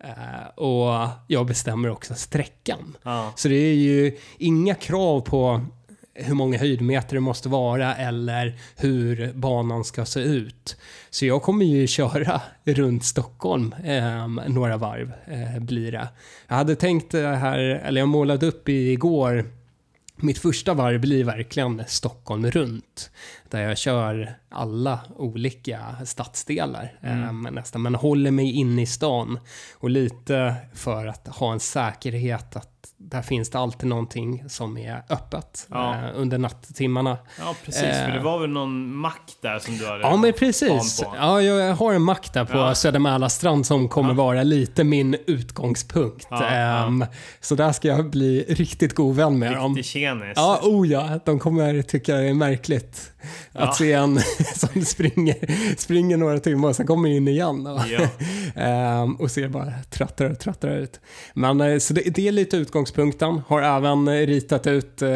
Eh, och jag bestämmer också sträckan. Ja. Så det är ju inga krav på hur många höjdmeter det måste vara eller hur banan ska se ut. Så jag kommer ju köra runt Stockholm eh, några varv eh, blir det. Jag hade tänkt det här, eller jag målade upp igår mitt första varv blir verkligen Stockholm runt. Där jag kör alla olika stadsdelar mm. eh, nästan. Men håller mig inne i stan. Och lite för att ha en säkerhet att där finns det alltid någonting som är öppet Ja. eh, under nattimmarna. Ja, precis. För det var väl någon mack där som du hade Ja men precis. Ja, jag har en mack där på Ja. Södermälarstrand som kommer Ja. vara lite min utgångspunkt. Ja. Ehm, Så där ska jag bli riktigt god vän med dem. Riktig tjenis. Ja, oh ja. De kommer tycka det är märkligt Ja. att se en som springer, springer några timmar och sen kommer in igen. Och, Ja. ehm, och ser bara trattrar och trattrar ut. Men eh, så det, det är lite utgångspunkten. Har även ritat ut eh,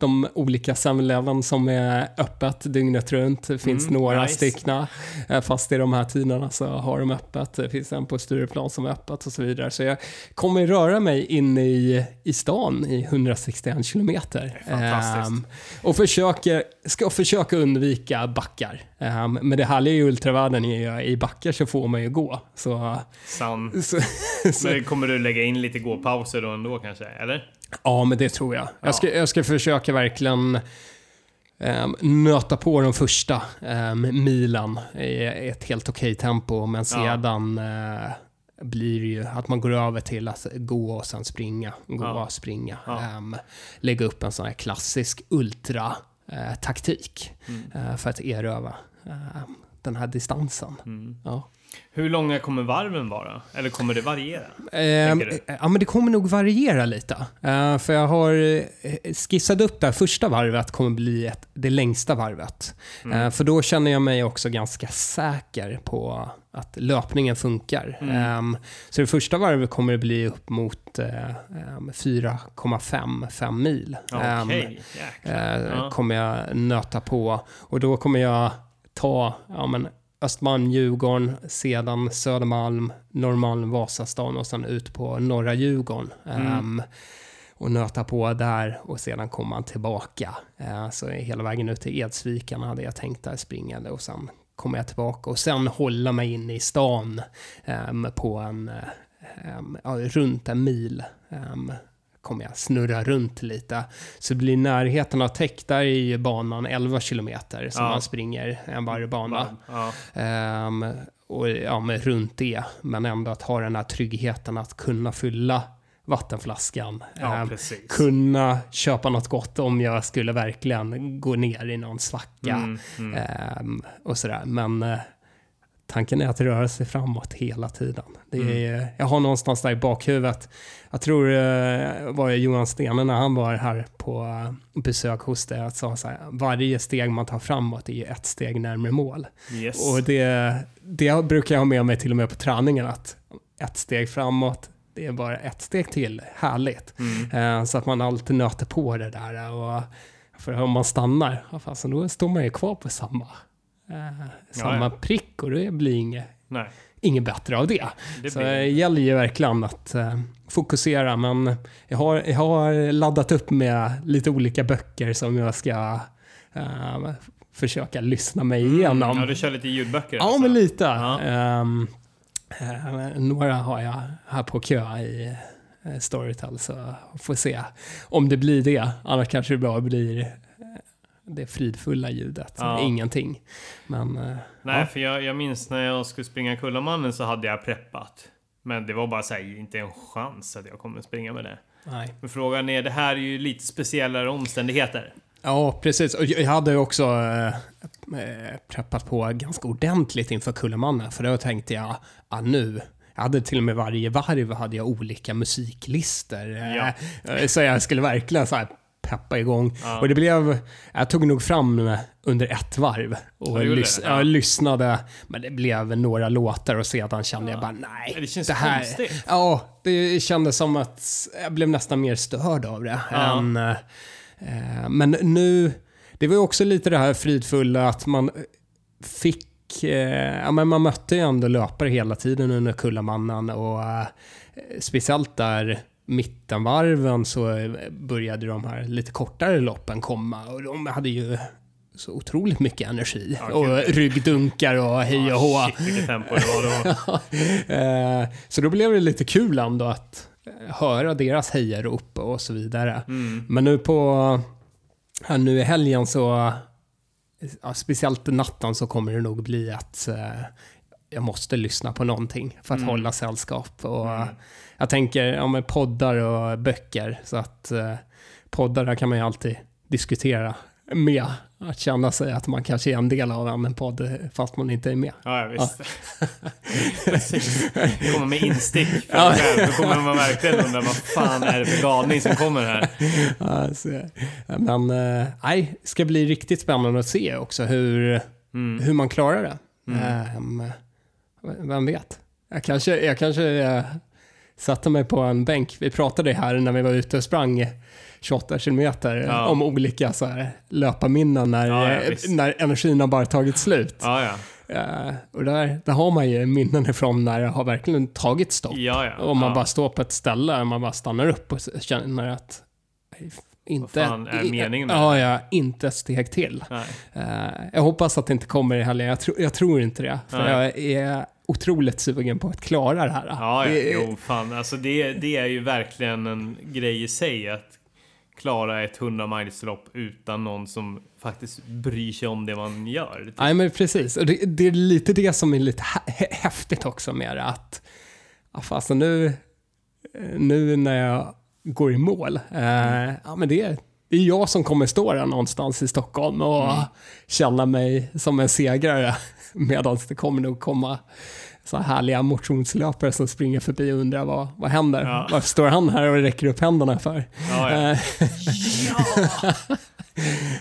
de olika 7-Eleven som är öppet dygnet runt. Det finns Mm, några nice. styckna. Eh, Fast i de här tiderna så har de öppet. Det finns en på Stureplan som är öppet och så vidare. Så jag kommer röra mig in i, i stan i 161 kilometer. Ehm, och försöker, ska försöka undvika backar. Ehm, men det härliga i ultravärlden är ju i backar så får man ju gå. Så, så, så, Men kommer du lägga in lite gåpauser då ändå kanske? Eller? Ja, men det tror jag. Ja. Jag, ska, jag ska försöka verkligen um, nöta på de första um, milen i ett helt okej tempo. Men sedan eh, blir det ju att man går över till att gå och sen springa. Gå Ja. och springa. Ja. Ehm, lägga upp en sån här klassisk ultra-taktik Mm. eh, för att eröva den här distansen. Mm. Ja. Hur långa kommer varven vara? Eller kommer det variera? Ehm, Tänker ja, men det kommer nog variera lite. Eh, för jag har eh, skissat upp det här första varvet kommer bli ett, det längsta varvet. Mm. Eh, för då känner jag mig också ganska säker på att löpningen funkar. Mm. Ehm, så det första varvet kommer det bli upp mot eh, ehm, 4,55 mil. Jäklar. eh, kommer jag nöta på. Och då kommer jag ta ja, men Östermalm, Djurgården, sedan Södermalm, Norrmalm, Vasastan och sen ut på norra Djurgården. Mm. Ehm, och nöta på där och sedan kommer man tillbaka. Eh, så hela vägen ut till Edsviken hade jag tänkt där springande och sen kommer jag tillbaka och sen hålla mig inne i stan ehm, på en, ehm, ja, runt en mil. ehm, kommer jag snurra runt lite. Så det blir närheten av täck, där är ju banan 11 kilometer som Ja. man springer en varvbana. Ja. Ehm, och ja, men runt det. Men ändå att ha den här tryggheten att kunna fylla vattenflaskan. ja, precis. kunna köpa något gott om jag skulle verkligen gå ner i någon svacka. Mm, mm. Ehm, och sådär. Men eh, tanken är att röra sig framåt hela tiden. Det är, Mm. Jag har någonstans där i bakhuvudet, jag tror det var Johan Stene när han var här på eh, besök hos dig, att sa så här, varje steg man tar framåt är ju ett steg närmare mål. Yes. Och det, det brukar jag ha med mig till och med på träningen, att ett steg framåt, det är bara ett steg till. Härligt. Mm. Eh, Så att man alltid nöter på det där. Och för om man stannar, ja, då står man ju kvar på samma, eh, samma ja. prick och det blir inget, Nej, inget bättre av det. det Så blir det gäller ju verkligen att eh, fokusera. Men jag har, jag har laddat upp med lite olika böcker som jag ska eh, försöka lyssna mig igenom. Mm. Ja, du kör lite ljudböcker Ja, alltså. men lite. Ja. Eh, några har jag här på kö i eh, Storytel, så får se om det blir det. Annars kanske det bara blir det fridfulla ljudet, Ja. ingenting. Men eh, Nej, ja. för jag, jag minns när jag skulle springa Kullamannen så hade jag preppat. Men det var bara så här, inte en chans att jag kommer springa med det. nej. Men frågan är, det här är ju lite speciellare omständigheter. Ja, precis. Och jag hade också eh, preppat på ganska ordentligt inför Kullamannen, för då tänkte jag, ah, nu, jag hade till och med varje varv hade jag olika musiklistor. Ja. Så jag skulle verkligen så här peppa igång. Ja. Och det blev, jag tog nog fram under ett varv och Ja, lys-? Ja. lyssnade, men det blev några låtar och sedan kände jag bara nej. Det känns det här, konstigt. Ja, det kändes som att jag blev nästan mer störd av det. Än, eh, men nu, det var ju också lite det här fridfulla att man fick, eh, ja men man mötte ju ändå löpare hela tiden under Kullamannen och eh, speciellt där mittenvarven så började de här lite kortare loppen komma och de hade ju så otroligt mycket energi. Ja, och ryggdunkar och hej och hå. Vilket tempo det var då. Eh, så då blev det lite kul ändå att eh, höra deras hejarop och så vidare. Mm. Men nu på, här nu i helgen så, ja, speciellt natten så kommer det nog bli att eh, jag måste lyssna på någonting för att Mm. hålla sällskap. Och Mm. Jag tänker, ja men poddar och böcker, så att eh, poddar där kan man ju alltid diskutera med. Att känna sig att man kanske är en del av en podd fast man inte är med. Ja, ja visst. Precis. Kommer med instick för Ja. själv. Då kommer man verkligen undra vad fan är det för galning som kommer här. Ja, så, men eh, nej, det ska bli riktigt spännande att se också hur, Mm. hur man klarar det. Mm. Ehm, vem vet? Jag kanske, jag kanske eh, satte mig på en bänk. Vi pratade här när vi var ute och sprang 28 kilometer Ja. om olika så här, löparminnen när, Ja, ja, när energin har bara tagit slut. Eh, och där, där har man ju minnen ifrån när det har verkligen tagit stopp. Ja, ja. Och man ja. bara står på ett ställe och man bara stannar upp och känner att inte, fan är meningen med ja, ja, inte ett steg till. Eh, jag hoppas att det inte kommer i helgen. Jag, tro, jag tror inte det. För Nej. jag är otroligt sugen på att klara det här. Ja, ja. Det Jo, fan. Alltså det, det är ju verkligen en grej i sig att klara ett 100 mileslopp utan någon som faktiskt bryr sig om det man gör. Typ. Nej, men precis. Och det, det är lite det som är lite hä- hä- häftigt också med det. Att, fast nu, nu när jag går i mål, eh, ja, men det, är- det är jag som kommer stå där någonstans i Stockholm och Mm. känna mig som en segrare. Medan det kommer nog komma så här härliga motionslöpare som springer förbi och undrar vad, vad händer? Ja. Varför står han här och räcker upp händerna för? Ja, ja. Eh, ja.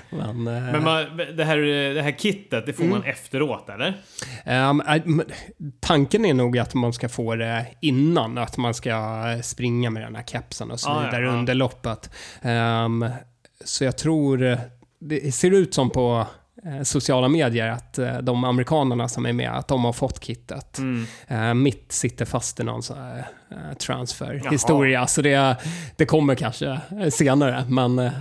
Men, eh, Men man, det, här, det här kittet, det får Mm. man efteråt, eller? Ehm, men tanken är nog att man ska få det innan, att man ska springa med den här kepsen och så Ah, ja, vidare ja. under loppet. Ehm, så jag tror, det ser ut som på eh, sociala medier att eh, de amerikanerna som är med, att de har fått kittet. Mm. Eh, mitt sitter fast i någon sån här eh, transfer Jaha. historia, så det, det kommer kanske eh, senare, men eh,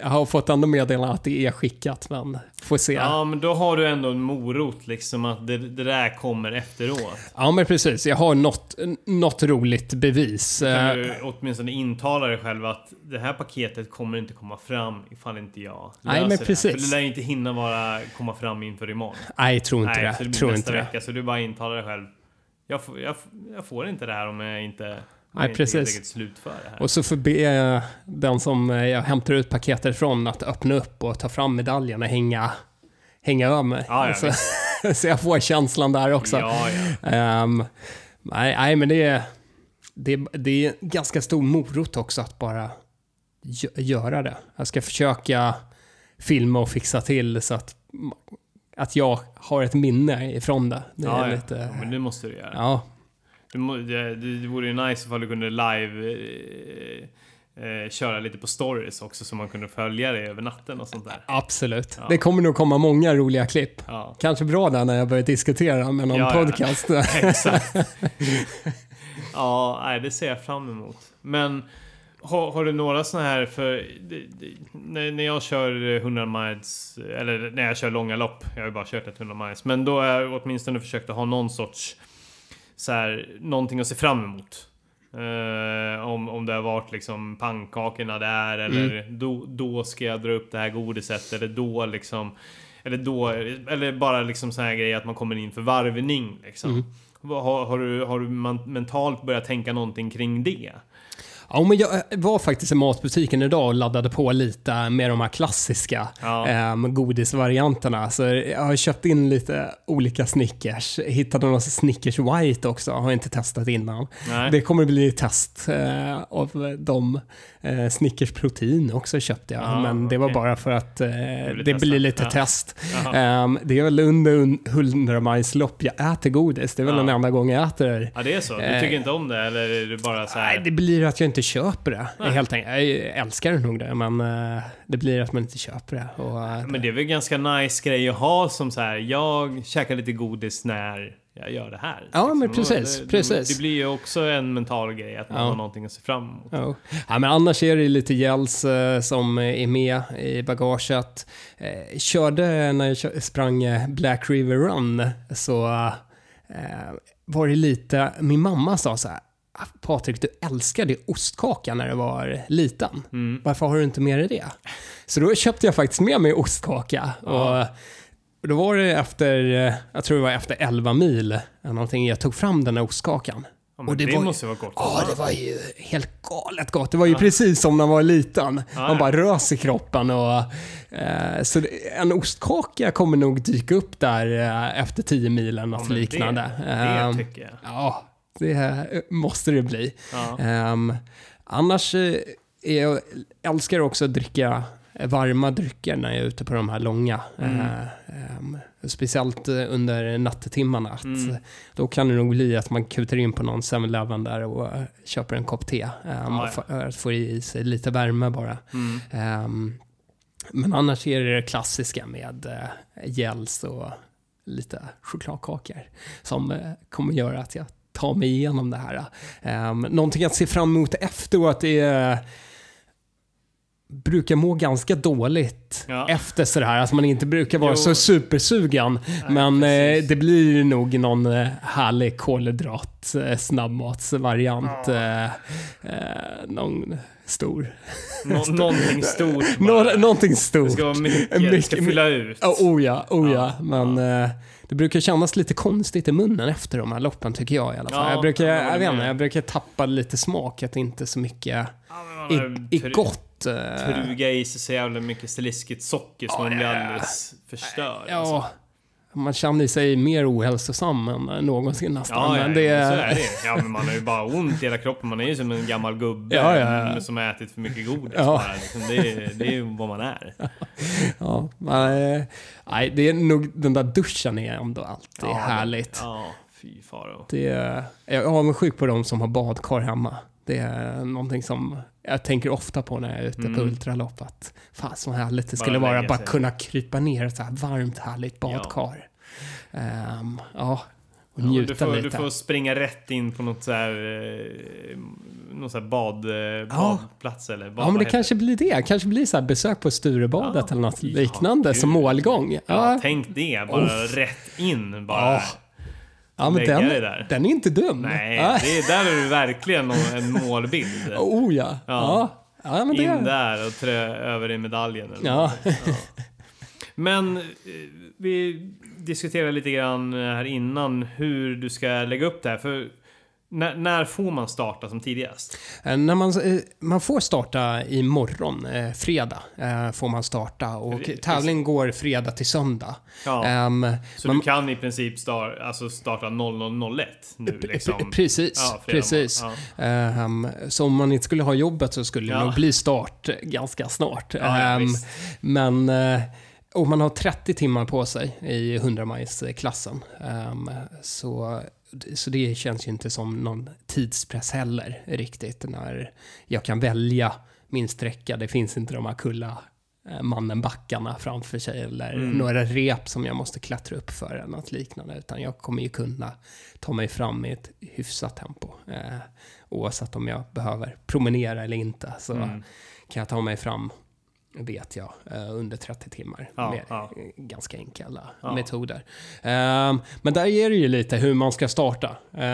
jag har fått ändå meddela att det är skickat, men får se. Ja, men då har du ändå en morot liksom att det, det där kommer efteråt. Ja, men precis. Jag har något, något roligt bevis. Kan Eh, du åtminstone intala dig själv att det här paketet kommer inte komma fram ifall inte jag Nej, löser men det. precis. För det lär inte hinna vara, komma fram inför imorgon. Nej, jag tror inte Nej, det. så det blir tror nästa inte det. vecka. Så du bara intalar dig själv. Jag jag, jag får inte det här om jag inte, Nej, jag precis. Och så får be den som eh, jag hämtar ut paketet från att öppna upp och ta fram medaljen och hänga, hänga över mig. Ja, ja, så, så jag får känslan där också. Ja, ja. Ehm, nej, nej, men det är, det, det är ganska stor morot också att bara gö- göra det. Jag ska försöka filma och fixa till så att, att jag har ett minne ifrån det. Det är Ja, lite... men det måste du göra. Ja, Det, det, det vore ju nice ifall du kunde live eh, eh, köra lite på stories också så man kunde följa dig över natten och sånt där. absolut. Ja. Det kommer nog komma många roliga klipp. Ja, Kanske bra där när jag börjar diskutera med någon Ja, ja. podcast. exakt. ja, nej, det ser jag fram emot. Men har, har du några såna här för det, det, när, när jag kör 100 miles eller när jag kör långa lopp. Jag har ju bara kört ett 100 miles, men då har jag åtminstone försökt att ha någon sorts så här någonting att se fram emot. Eh, om, om det har varit liksom pannkakorna där eller då, då ska jag dra upp det här godiset eller då liksom eller då, eller bara liksom så här grejer att man kommer in för varvning liksom. Vad- Har, har du, har du mentalt börjat tänka någonting kring det? Ja, men jag var faktiskt i matbutiken idag och laddade på lite med de här klassiska Ja. ehm, godisvarianterna. Så jag har köpt in lite olika Snickers. Hittade någon Snickers White också, har inte testat innan. Nej. Det kommer bli test eh, av de eh, Snickers Protein också köpte jag. Ja, men det var bara för att eh, det testa. blir lite Ja. test. Ehm, det är väl under un- 100 majslopp jag äter godis. Det är väl Ja. den enda gången jag äter Ja det är så? Du Eh. tycker inte om det eller är det bara så här? Nej, det blir att jag inte köper det. Nej. Helt enkelt. Jag älskar nog det, men eh, det blir att man inte köper det. Och, eh, Men det är väl ganska nice grej att ha som så här. Jag käkar lite godis när jag gör det här. Ja, men Och precis, det, precis. Det blir ju också en mental grej att man Ja. har någonting att se fram emot. Ja. ja, men annars är det lite gels eh, som är med i bagaget. Eh, körde när jag sprang eh, Black River Run så eh, var det lite, min mamma sa så här, "Ah, Patrik, du älskade ostkaka när du var liten. Mm. Varför har du inte med dig det? Så då köpte jag faktiskt med mig ostkaka. Ja. Då var det efter, eh, jag tror det var efter 11 mil, eller någonting, jag tog fram den här ostkakan. Ja, Och det, det var måste vara gott. Ja, det var ju helt galet gott. Det var ju precis som när man var liten. Ja, Man ja. bara rös i kroppen och... Eh, så en ostkaka kommer nog dyka upp där eh, efter 10 mil eller något liknande. Det, Ehm, det tycker jag. Ja, det eh, måste det bli. Ja. Ehm, annars eh, jag älskar också att dricka varma drycker när jag är ute på de här långa. Mm. Eh, ehm, speciellt eh, under nattetimmarna. Att, Mm. Då kan det nog bli att man kutar in på någon 7-Eleven där och eh, köper en kopp te. För att få i sig lite värme bara. Mm. Ehm, men annars är det det klassiska med uh, gels och lite chokladkakor som eh, kommer göra att jag tar mig igenom det här. Um, någonting att se fram emot efteråt är brukar må ganska dåligt Ja. efter sådär. Alltså man inte brukar vara Jo. så supersugen. men eh, det blir nog någon eh, härlig kolhydrat eh, snabbmatsvariant. Eh, eh, någon stor. Nå- någonting stort Nå någonting stort. Det ska vara mycket, det ska Mycket- fylla ut. Ja, oh ja, oh ja. Ja, Men det brukar kännas lite konstigt i munnen efter de här loppen tycker jag i alla fall. Ja, jag, brukar, jag vet inte, jag brukar tappa lite smak, att inte så mycket Ja, i, i tr- eh, Truga i sig så jävla mycket sliskigt socker Ja, man blir alldeles förstörd. Ja, alltså. man känner sig mer ohälsosam än eh, någonsin nästan. Ja, ja, men det, ja, så är det. Ja, men man har ju bara ont i hela kroppen. Man är ju som en gammal gubbe Ja, ja, som har ätit för mycket godis. Ja. Liksom. det, är, det är ju vad man är. ja, men, eh, nej, det är nog, den där duschen är ändå alltid Ja, härligt. Ja, fy faro. Det är, jag är avundsjuk på de som har badkar hemma. Det är någonting som jag tänker ofta på när jag är ute på Mm. ultralopp. Att fan så härligt det Bara skulle vara lägga bara kunna krypa ner i ett så här varmt härligt badkar. Ehm, ja, och Ja, njuta du, får, lite. du får springa rätt in på något så här, eh, någon så här bad, eh, badplats eller bad, Ja, men det kanske blir det. Kanske blir så besök på Sturebadet Ja, eller något liknande som målgång. Ja, Ja, tänk det. Bara Uff. rätt in bara. Ja, men den, där. den är inte dum. Nej, Ja. det är, där är du verkligen en målbild. Oh ja. Ja, ja. men det In där och trä över i medaljen. Eller Ja. ja. Men eh, vi diskuterade lite grann här innan hur du ska lägga upp det här. För när, när får man starta som tidigast? Eh, När man, eh, man får starta imorgon, eh, fredag, eh, får man starta och Precis. tävling går fredag till söndag. Ja, Ehm, så man- du kan i princip star, alltså starta 00.01 nu liksom? Precis, Ja, precis. morgon. Ehm, så om man inte skulle ha jobbet så skulle det Ja. nog bli start ganska snart. Ja, ja, visst. men eh, och man har 30 timmar på sig i 100-majsklassen. Ehm, så, så det känns ju inte som någon tidspress heller riktigt när jag kan välja min sträcka. Det finns inte de här kulla eh, mannenbackarna framför sig eller Mm. några rep som jag måste klättra upp för eller något liknande. Utan jag kommer ju kunna ta mig fram i ett hyfsat tempo. Eh, oavsett om jag behöver promenera eller inte så Mm. kan jag ta mig fram, vet jag, eh, under 30 timmar Ja, med ja. ganska enkla Ja. metoder. Ehm, men där är det ju lite hur man ska starta. Eh,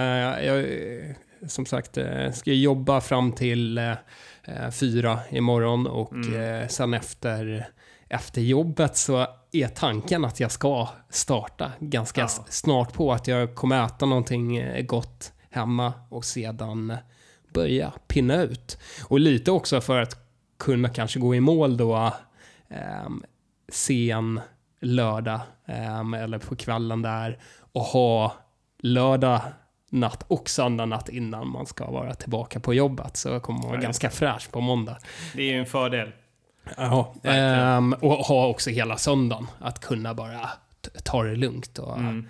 jag, som sagt, eh, ska jobba fram till fyra imorgon och Mm. sen efter, efter jobbet så är tanken att jag ska starta ganska snart på att jag kommer äta någonting gott hemma och sedan börja pinna ut. Och lite också för att kunna kanske gå i mål då um, sen lördag ehm, eller på kvällen där och ha lördag natt och söndag natt innan man ska vara tillbaka på jobbet. Så kommer man vara Ja, ganska fräsch på måndag. Det är ju en fördel. Ja, ehm, och ha också hela söndagen att kunna bara ta det lugnt och Mm.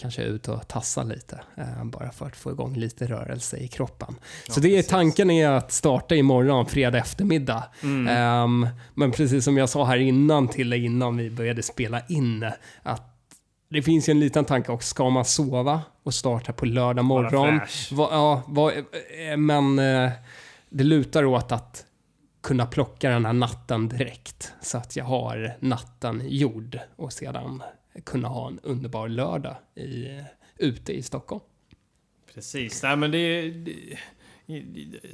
Kanske ut och tassa lite. Eh, bara för att få igång lite rörelse i kroppen. Ja, så det är, tanken är att starta imorgon, fredag eftermiddag. Mm. Um, men precis som jag sa här innan till innan vi började spela in, att det finns ju en liten tanke också, ska man sova och starta på lördag morgon? Va, ja, va, eh, men eh, det lutar åt att kunna plocka den här natten direkt så att jag har natten gjord och sedan kunna ha en underbar lördag i, ute i Stockholm. Precis, nej men det, det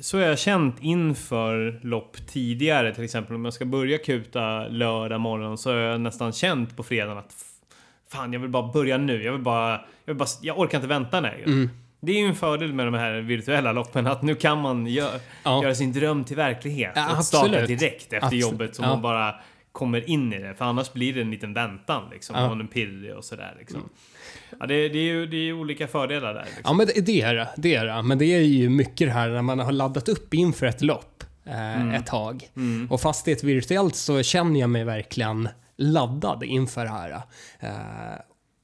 så har jag känt inför lopp tidigare. Till exempel om jag ska börja kuta lördag morgon så har jag nästan känt på fredagen att fan, jag vill bara börja nu. Jag vill bara, jag, vill bara, jag orkar inte vänta längre. Mm. Det är ju en fördel med de här virtuella loppen att nu kan man gör, ja. göra sin dröm till verklighet. Ja, och starta direkt efter absolut. jobbet så ja. man bara kommer in i det. För annars blir det en liten väntan liksom. Ja. Och en pirrig och sådär liksom. Mm. Ja, det, det, är ju det är olika fördelar där. Liksom. Ja, men det, det är det. Det är det. Men det är ju mycket det här när man har laddat upp inför ett lopp eh, mm. ett tag. Mm. Och fast det är ett virtuellt så känner jag mig verkligen laddad inför det här. Eh,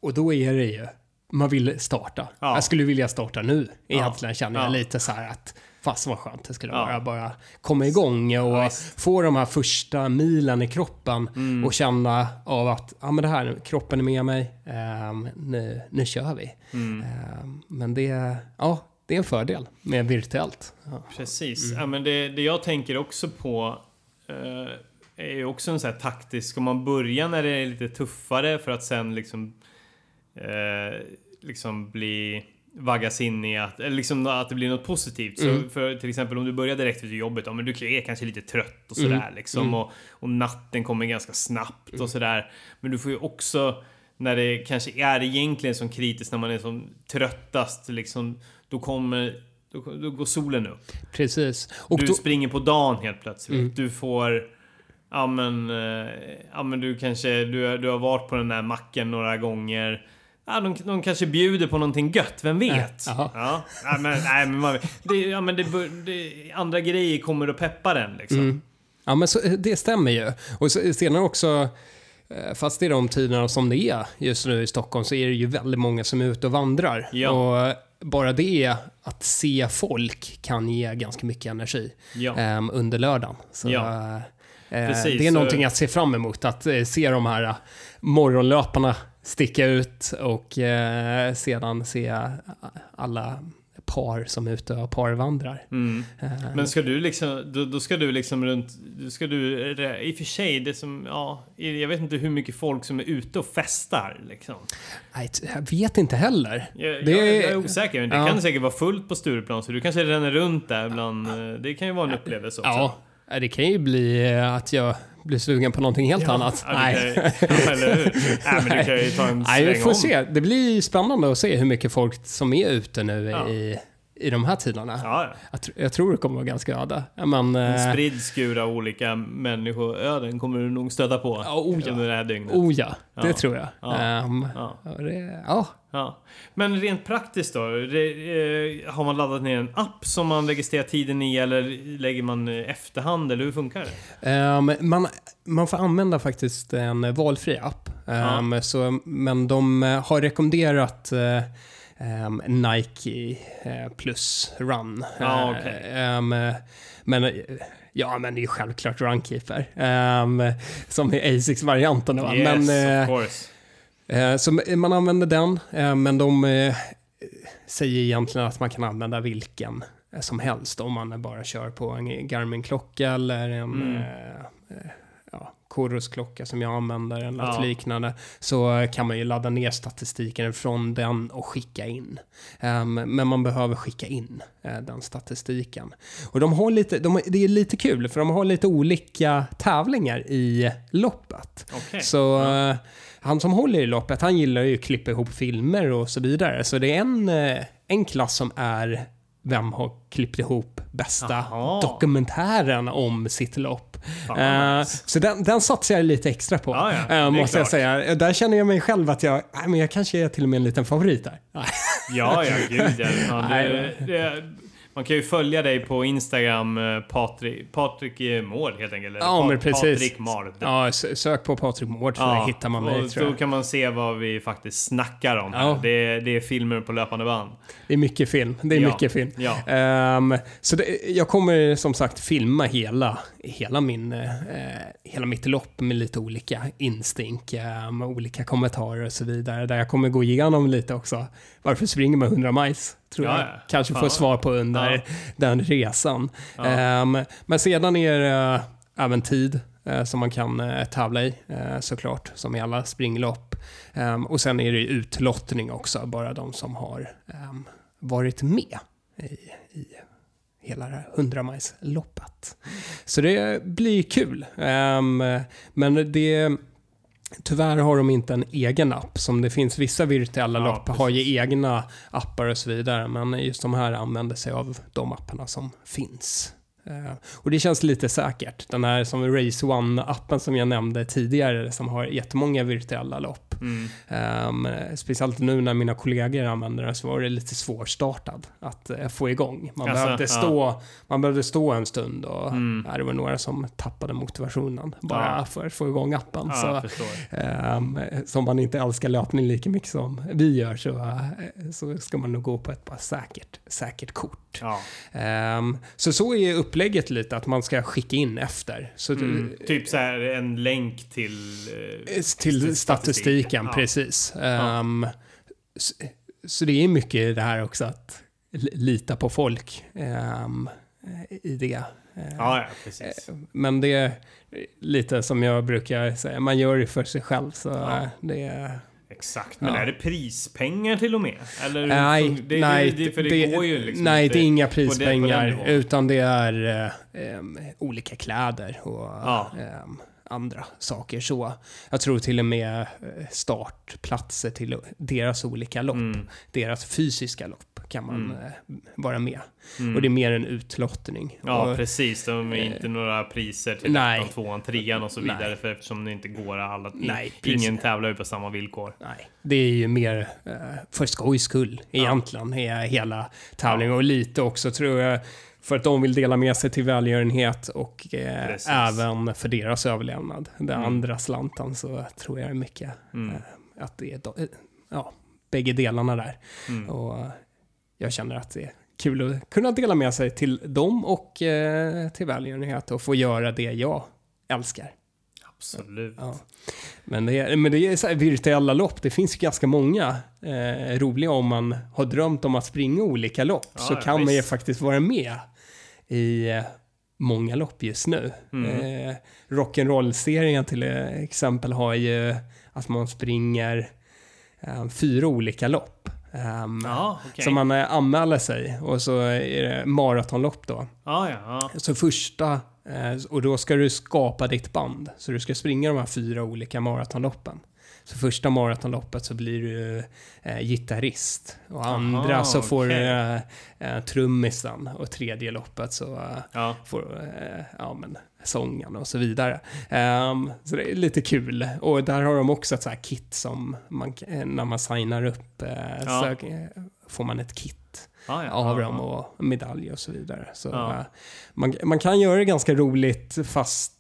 och då är det ju, man vill starta. Ja. Jag skulle vilja starta nu. Egentligen ja. känner jag ja. lite så här att Fast vad skönt det skulle vara. Bara komma igång och nice. få de här första milen i kroppen mm. och känna av att ja, men det här, kroppen är med mig. Um, nu, nu kör vi. Mm. Um, men det, ja, det är en fördel med virtuellt. Ja. Precis. Mm. Ja, men det, det jag tänker också på uh, är ju också en sån här taktisk, om man börjar när det är lite tuffare för att sen liksom eh, liksom bli vaggas in i att, liksom att det blir något positivt. Mm. Så för till exempel om du börjar direkt efter jobbet, ja men du är kanske lite trött och sådär mm. liksom. Mm. Och, och, natten kommer ganska snabbt och mm. sådär. Men du får ju också, när det kanske är egentligen som kritiskt, när man är som tröttast liksom, då kommer då, då går solen upp. Precis. Och du då... springer på dagen helt plötsligt. Mm. Du får Ja men, eh, ja men du kanske, du, du har varit på den där macken några gånger. Ja, de, de kanske bjuder på någonting gött, vem vet? Ja, men, nej, men, man, det, ja, men det, det, andra grejer kommer att peppa den liksom. Mm. Ja men så, det stämmer ju. Och så, senare också, eh, fast i de tiderna som det är just nu i Stockholm så är det ju väldigt många som är ute och vandrar. Ja. Och bara det att se folk kan ge ganska mycket energi ja. um, under lördagen. Så, ja. uh, Precis, det är någonting att se fram emot, att uh, se de här morgonlöparna sticka ut och uh, sedan se alla par som är ute och parvandrar. Mm. Men ska du liksom, då, då, ska du liksom runt, då ska du, i och för sig, det som, ja, jag vet inte hur mycket folk som är ute och festar liksom. Nej, jag vet inte heller. Jag, det, jag, jag är osäker, men det ja. kan säkert vara fullt på Stureplan, så du kanske ränner runt där bland, det kan ju vara en upplevelse också. Ja, det kan ju bli att jag blir sugen på någonting helt ja, annat. Ja, Nej. eller hur? Nej, men du kan ju ta en Nej, vi får om. se. Det blir spännande att se hur mycket folk som är ute nu ja. i, i de här tiderna. Ja, jag, jag, tror det kommer vara ganska öde. Men, en eh, spridd skur av olika människoöden kommer du nog stöta på oh, ja. under det här dygnet. Oh ja, det tror jag. Um, det, ja. Ja. Men rent praktiskt då? Det, eh, har man laddat ner en app som man registrerar tiden i eller lägger man efterhand eller hur funkar det? Um, man, man får använda faktiskt en valfri app. Um, ja. så, men de har rekommenderat uh, um, Nike uh, plus Run. Ja, okay. um, men Ja, men det är ju självklart Runkeeper. Um, som är Asics-varianten. Yes, men, of course. Eh, så man använder den, eh, men de eh, säger egentligen att man kan använda vilken som helst om man bara kör på en Garmin-klocka eller en mm. Chorus-klocka som jag använder eller något ja. liknande. Så kan man ju ladda ner statistiken från den och skicka in. Um, men man behöver skicka in uh, den statistiken. Och de har lite, de, det är lite kul för de har lite olika tävlingar i loppet. Okay. Så uh, han som håller i loppet, han gillar ju att klippa ihop filmer och så vidare. Så det är en, eh, en klass som är vem har klippt ihop bästa Aha. dokumentären om sitt lopp. Uh, så den, den satsar jag lite extra på, ja, ja. Uh, måste jag säga. Där känner jag mig själv att jag, äh, men jag kanske är till och med en liten favorit där. ja, ja, gud ja. det, det, Man kan ju följa dig på Instagram, eh, Patrik, Patrik i mål helt enkelt. eller Ja, men precis. Patrik Mard. Ja, sök på Patrik Mård så Ja, hittar man mig och tror då jag. kan man se vad vi faktiskt snackar om. Ja. Det, är, det är filmer på löpande band. Det är mycket film. Det är Ja. mycket film. Ja. Ehm, så det, jag kommer som sagt filma hela, hela, min, eh, hela mitt lopp med lite olika instink, eh, med olika kommentarer och så vidare. Där jag kommer gå igenom lite också. Varför springer man 100 miles? Tror Ja, jag ja. kanske Fan. får svar på under Ja. den resan. Ehm, men sedan är det även tid eh, som man kan eh, tävla i eh, såklart, som i alla springlopp. Ehm, och sen är det utlottning också, bara de som har ehm, varit med i, i hela det här 100 loppet Så det blir kul. Men det... Tyvärr har de inte en egen app, som det finns vissa virtuella Ja, lopp har ju egna appar och så vidare, men just de här använder sig av de apparna som finns. Eh, och det känns lite säkert. Den här som Race One-appen som jag nämnde tidigare, som har jättemånga virtuella lopp. Mm. Ehm, speciellt nu när mina kollegor använder den så var det lite svårstartad att eh, få igång. Man, Alltså, behövde ja. stå, man behövde stå en stund och Mm. ja, det var några som tappade motivationen bara Ja. för att få igång appen. Ja, så, ehm, som man inte älskar löpning lika mycket som vi gör så, så ska man nog gå på ett bara säkert, säkert kort. Ja. Ehm, så så är upplägget lite, att man ska skicka in efter. Så det- Mm. Typ så här en länk till... eh, till statistiken, Ja. precis. Ehm, så, så det är mycket det här också att li- lita på folk ehm, i det. Ehm, Ja, ja. Men det är lite som jag brukar säga, man gör det för sig själv. Så Ja. det är... Exakt. Men Ja. är det prispengar till och med? Eller, Nej, det, nej, det, för det, går ju liksom nej, inte det är inga prispengar, utan det är eh, olika kläder och Ja. em, andra saker. Så jag tror till och med eh, startplatser till deras olika lopp, Mm. deras fysiska lopp, kan man Mm. eh, vara med. Mm. Och det är mer en utlottning. Ja, och, precis. De är eh, inte några priser till nej. ettan, tvåan, trean och så Nej. vidare. För eftersom det inte går alla... Nej, precis. ingen tävlar ju på samma villkor. Nej, det är ju mer eh, för skojs skull egentligen, är hela tävlingen. Och lite också tror jag för att de vill dela med sig till välgörenhet och eh, även för deras överlevnad. Den Mm. andra slanten så tror jag mycket Mm. eh, att det är eh, ja, bägge delarna där. Mm. Och eh, jag känner att det är kul att kunna dela med sig till dem och eh, till välgörenhet och få göra det jag älskar. Absolut. Ja. Men det är, men det är så här virtuella lopp. Det finns ju ganska många eh, roliga om man har drömt om att springa olika lopp. Ja, så kan man ju visst. faktiskt vara med i eh, många lopp just nu. Mm. Eh, Rock'n'roll-serien till exempel har ju att man springer eh, fyra olika lopp. Um, Ja, okej. Så man eh, anmäler sig och så är det maratonlopp då. Ja, ja, ja. Så första, eh, och då ska du skapa ditt band. Så du ska springa de här fyra olika maratonloppen. Så första maratonloppet så blir du eh, gitarrist. Och andra Aha, så får du eh, eh, trummisen. Och tredje loppet så eh, ja. får du eh, ja, men, sången och så vidare. Ehm, så det är lite kul. Och där har de också ett så här kit som man, eh, när man signar upp eh, Ja. så får man ett kit ja, ja av dem och medalj och så vidare. Så Ja. man, man kan göra det ganska roligt fast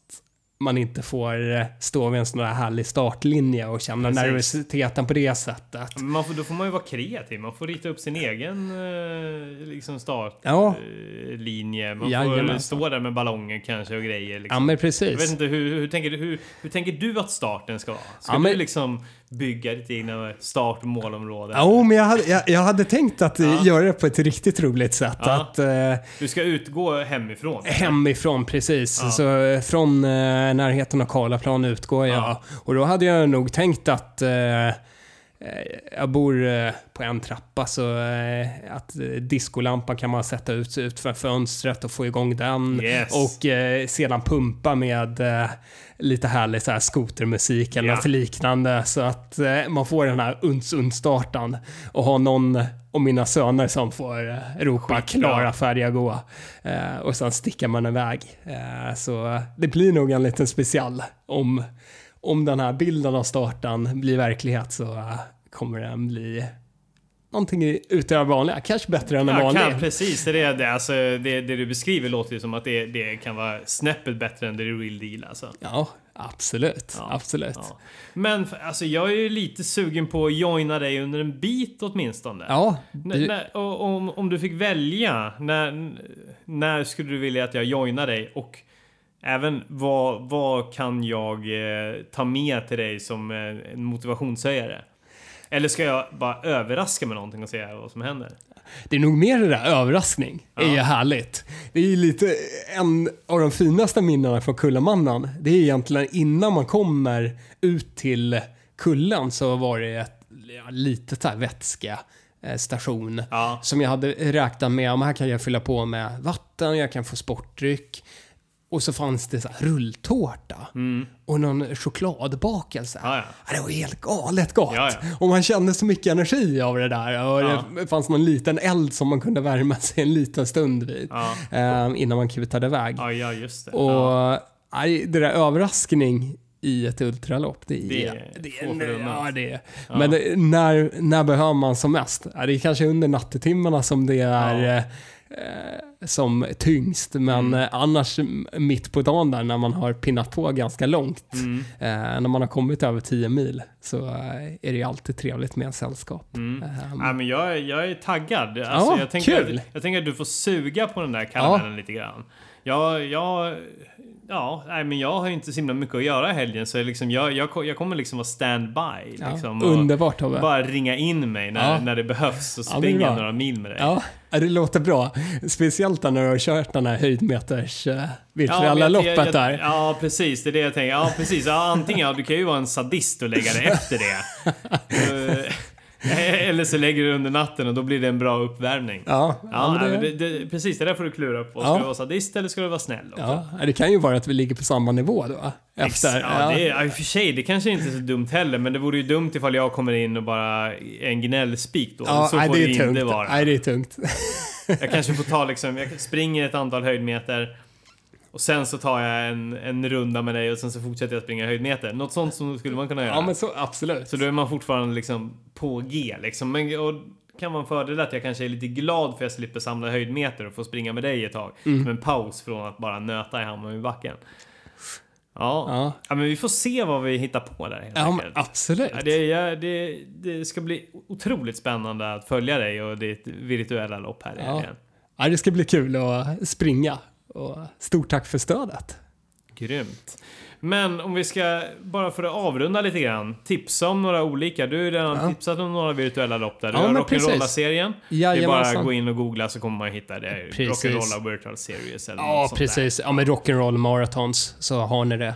man inte får eh, stå vid en sån där härlig startlinje och känna Precis. nervositeten på det sättet. Man får, då får man ju vara kreativ. Man får rita upp sin egen eh, liksom Ja. startlinje. Man får Jajamensan. stå där med ballonger kanske och grejer. Ja Liksom. men Jag vet precis. inte, hur, hur, tänker du, hur, hur tänker du att starten ska vara? Ska Ja, men- du liksom bygga ditt egna start och målområde? Ja, men jag hade, jag, jag hade tänkt att Ja. göra det på ett riktigt roligt sätt. Ja. Att eh, Du ska utgå hemifrån? hemifrån, precis. Ja. Så eh, från eh, närheten av Karlaplan utgår jag. Ja. Och då hade jag nog tänkt att eh, jag bor eh, på en trappa så eh, att eh, diskolampan kan man sätta ut, ut för fönstret och få igång den. Yes. Och eh, sedan pumpa med eh, lite härlig så här skotermusik eller Ja. något liknande. Så att eh, man får den här uns-uns-startan. Och ha någon och mina söner som får eh, ropa Skitbra. klara, färdiga, gå. Eh, och sen stickar man iväg. Eh, så det blir nog en liten special. Om, om den här bilden av starten blir verklighet så eh, kommer den bli någonting utöver vanliga. Kanske bättre än en Ja, vanlig. kan, precis. Det, är det, alltså, det, det du beskriver låter ju som att det, det kan vara snäppet bättre än the real deal alltså. Ja, absolut. Ja, Absolut. Ja. Men alltså, jag är ju lite sugen på att joina dig under en bit åtminstone. Ja, du, när- och- om, om du fick välja, när, när skulle du vilja att jag joinar dig? Och även vad, vad kan jag eh, ta med till dig som eh, en motivationshöjare? Eller ska jag bara överraska med någonting och se vad som händer? det är nog mer det där överraskning. är ju härligt. Det är ju lite en av de finaste minnena från Kullamannen. Det är egentligen innan man kommer ut till kullen så var det ett ja, litet här vätska eh, station Ja. som jag hade räknat med, om här kan jag fylla på med vatten, jag kan få sportdryck. Och så fanns det så här rulltårta och någon chokladbakelse. Mm. Ja, ja. det var helt galet gott. Och man kände så mycket energi av det där. Och det fanns någon liten eld som man kunde värma sig en liten stund vid. Eh, innan man kutade iväg. Ja, ja just det. Och det där överraskning i ett ultralopp, det är... Det är det få förunnat. ja, det är, Men det, när, när behöver man som mest? Det är kanske under nattetimmarna som det är Ja. Eh, som tyngst, men Mm. eh, annars mitt på dagen där när man har pinnat på ganska långt, Mm. eh, när man har kommit över 10 mil, så eh, är det ju alltid trevligt med en sällskap. Mm. Ehm, Ja, men jag, är- jag är taggad. Alltså, Ja, jag, tänker kul. Att, jag tänker att du får suga på den där karamellen lite grann. Jag, jag, ja, nej, men jag har ju inte så himla mycket att göra i helgen så jag, liksom, jag, jag, jag kommer liksom vara standby. ja, Liksom, underbart Tobbe. bara ringa in mig när, Ja. när det behövs och Ja, springa bra. några mil med dig. Ja, ja, det låter bra. Speciellt när du har kört den här höjdmeters uh, virtuella jag- loppet jag, jag, där. Ja, precis. Det är det jag tänker. Ja, precis. Ja, antingen, ja, du kan ju vara en sadist och lägga det efter det. Eller så lägger du under natten och då blir det en bra uppvärmning. Ja, Ja, nej, det, det, det, precis. Det där får du klura på. Ska Ja. du vara sadist eller ska du vara snäll? också? ja, det kan ju vara att vi ligger på samma nivå då. Efter. Ja, det är, ja, i och för sig, det kanske inte är så dumt heller, men det vore ju dumt ifall jag kommer in och bara är en gnällspik då. Ja, så nej, får det det är ju tungt. inte vara. Nej, det är tungt. Jag kanske får ta liksom, jag springer ett antal höjdmeter och sen så tar jag en, en runda med dig och sen så fortsätter jag springa höjdmeter. Något sånt som skulle man kunna göra. Ja, men så absolut. Så då är man fortfarande liksom på G liksom. Men, och kan vara en fördel att jag kanske är lite glad för att jag slipper samla höjdmeter och få springa med dig ett tag. Mm. Som en paus från att bara nöta i Hammarbybacken. Ja. Ja. Ja, men vi får se vad vi hittar på där helt ja men absolut. Ja, det, det, det ska bli otroligt spännande att följa dig och ditt virtuella lopp här i Ja. helgen. Ja, det ska bli kul att springa. Och stort tack för stödet. Grymt. Men om vi ska, bara för att avrunda lite grann, tipsa om några olika. Du har ju redan Ja. tipsat om några virtuella lopp där. Du Ja, har men Rock'n'Rolla-serien. Det är bara att gå in och googla så kommer man hitta det. Rock'n'Rolla Virtual Series eller Ja, något sånt precis. Ja, med Rock'n'Roll Marathons så har ni det.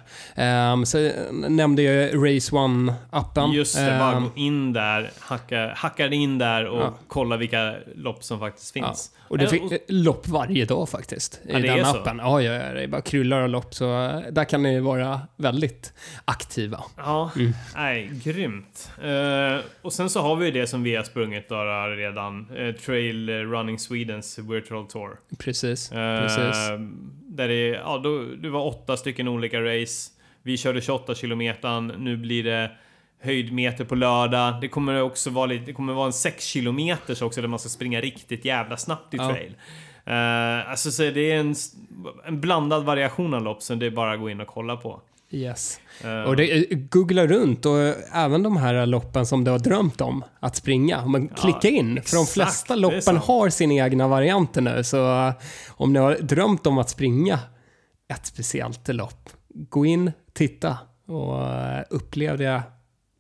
Um, så nämnde jag Race One-appen. där. Just det, bara Ehm, gå in där, hacka, hacka in där och Ja. kolla vilka lopp som faktiskt Ja. finns. Och det Eh, finns lopp varje dag faktiskt. I Ja, den är så. appen. Ja, ja, ja, det är bara kryllar och lopp. Så eh, där kan ni vara väldigt aktiva. Ja, Mm. nej, grymt. Eh, och sen så har vi ju det som vi har sprungit då redan. eh, Trail Running Swedens Virtual Tour. Precis. Eh, precis. Där det, ja, då, det var åtta stycken olika race. Vi körde 28 kilometern. Nu blir det höjdmeter på lördag. Det kommer också vara lite, det kommer vara en 6 kilometers också där man ska springa riktigt jävla snabbt i Ja. Eh, alltså så det är en, en blandad variation av lopp som det är bara att gå in och kolla på. Yes. Eh, Och det, eh, googla runt och även de här loppen som du har drömt om att springa. Men klicka in, för de exakt, flesta loppen har sina egna varianter nu. Så om ni har drömt om att springa ett speciellt lopp, gå in, titta och upplev det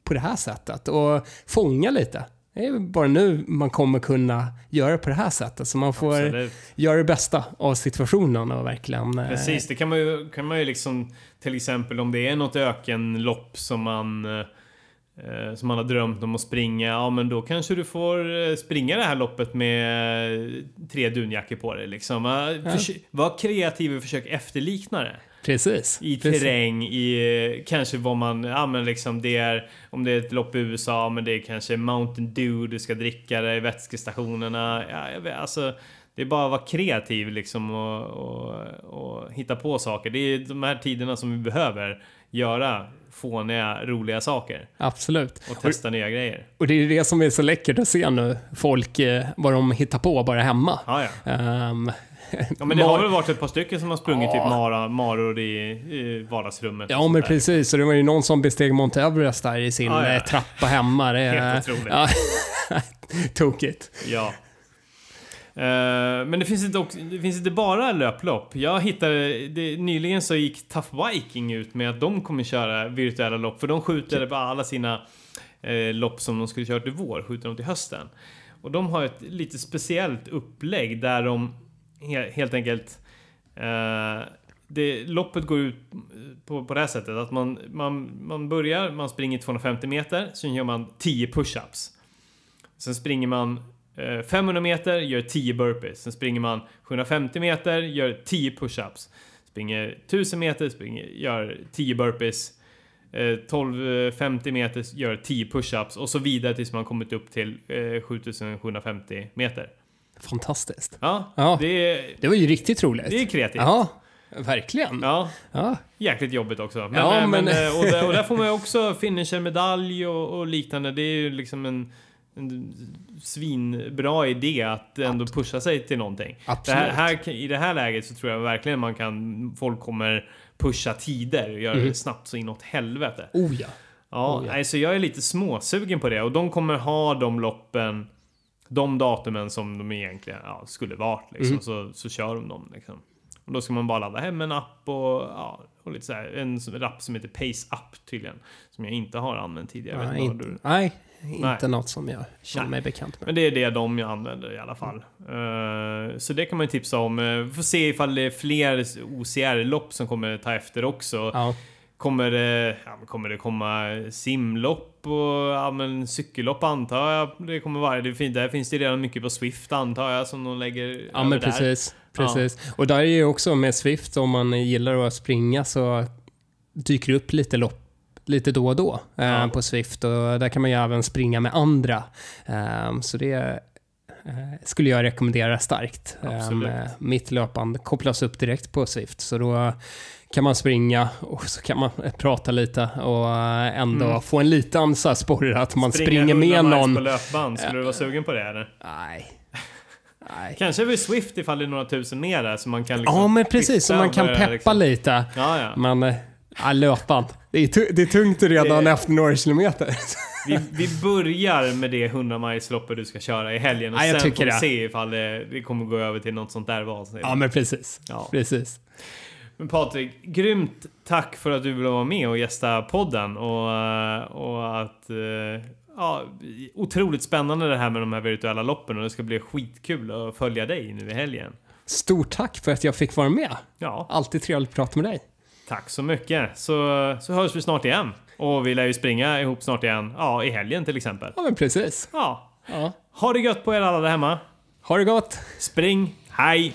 på det här sättet och fånga lite. Det är bara nu man kommer kunna göra på det här sättet. Så man får absolut. göra det bästa av situationen och verkligen... eh, Precis, det kan man ju, kan man ju liksom till exempel om det är något ökenlopp som man eh, som man har drömt om att springa, ja men då kanske du får eh, springa det här loppet med tre dunjackor på dig liksom. Eh, försö- Var kreativ och försök efterlikna det. Precis. I precis. terräng, i eh, kanske vad man, ja men liksom det är, om det är ett lopp i USA, men det är kanske Mountain Dew du ska dricka det i vätskestationerna. Ja, jag vet, alltså, det är bara att vara kreativ liksom och, och, och hitta på saker. Det är de här tiderna som vi behöver göra fåniga, roliga saker. Absolut. Och testa nya grejer. Och det är det som är så läckert att se nu. Folk, eh, vad de hittar på bara hemma. Ja, ja. Ehm, ja men det har väl varit ett par stycken som har sprungit Ja. typ mara, maror i, i vardagsrummet. Ja men precis, och det var ju någon som besteg Mount Everest där i sin Ja, ja. eh, trappa hemma. Det, Helt otroligt. Ja, tokigt. Ja. Eh, men det finns, inte det finns inte bara löplopp. Jag hittade, det, nyligen så gick Tough Viking ut med att de kommer köra virtuella lopp. För de skjuter på alla sina eh, lopp som de skulle köra till vår, skjuter de till hösten. Och de har ett lite speciellt upplägg där de helt enkelt eh, det, loppet går ut på, på det här sättet att man, man, man börjar, man springer 250 meter, sen gör man 10 push-ups. Sen springer man eh, 500 meter, gör 10 burpees. Sen springer man 750 meter, gör 10 push-ups. Springer 1000 meter, springer, gör 10 burpees. Eh, 1250 meter, gör 10 push-ups och så vidare tills man kommit upp till eh, 7750 meter. Fantastiskt. Ja, Ja. Det, Det var ju riktigt roligt. det är kreativt. Ja, verkligen. Ja, Ja. jäkligt jobbigt också. Men, Ja, eh, men, men- eh, och, där, och där får man ju också finisher-medalj och, och liknande. Det är ju liksom en, en svinbra idé att ändå pusha sig till någonting. Det Absolut. här, här, I det här läget så tror jag verkligen man kan, folk kommer pusha tider och göra Mm. det snabbt så inåt helvete. Oh ja. Ja, Oh, ja. så jag är lite småsugen på det och de kommer ha de loppen, de datumen som de egentligen ja, skulle varit liksom. Mm. Så, så kör de dem liksom. Och då ska man bara ladda hem en app och, ja, och lite så här, en app som heter Pace Up tydligen. Som jag inte har använt tidigare. Nej, inte du- nej, inte Nej. något som jag känner Nej. mig bekant med. Men det är det de jag använder i alla fall. Eh, så det kan man ju tipsa om. Uh, får se ifall det är fler OCR-lopp som kommer ta efter också. Ja. Kommer det, ja, kommer det komma simlopp och ja, men cykellopp antar jag det kommer vara. Det finns, där finns det redan mycket på Swift antar jag som de lägger Ja men där. precis. precis. Och där är ju också med Swift, om man gillar att springa så dyker det upp lite lopp lite då och då eh, Ja. på Swift och där kan man ju även springa med andra. Eh, så det skulle jag rekommendera starkt. Absolut. Eh, mitt löpband kopplas upp direkt på Swift så då kan man springa och så kan man prata lite och eh, ändå Mm. få en liten så här sporre att man Springa springer 100 med någon. på löpband. Skulle du vara sugen på det eller? Nej. Nej. Kanske vid Swift ifall det är några tusen mer där så man kan liksom Ja, men precis. Så man kan peppa liksom- lite. Ja, ja. Men, äh, löpan. Det är, det är tungt redan Det- efter några kilometer. Vi, vi börjar med det 100 milesloppet du ska köra i helgen och Ja, sen får vi det. se ifall det, det kommer gå över till något sånt där val. ja, men precis. Ja. Precis. Men Patrik, grymt tack för att du ville vara med och gästa podden och, eh, och att eh, Ja, otroligt spännande det här med de här virtuella loppen och det ska bli skitkul att följa dig nu i helgen. Stort tack för att jag fick vara med. Ja, Alltid trevligt att prata med dig. tack så mycket. Så, så hörs vi snart igen. Och vi lär ju springa ihop snart igen. Ja, i helgen till exempel. Ja, men precis. Ja, Ja. ha det gött på er alla där hemma. Ha det gott! Spring, hej!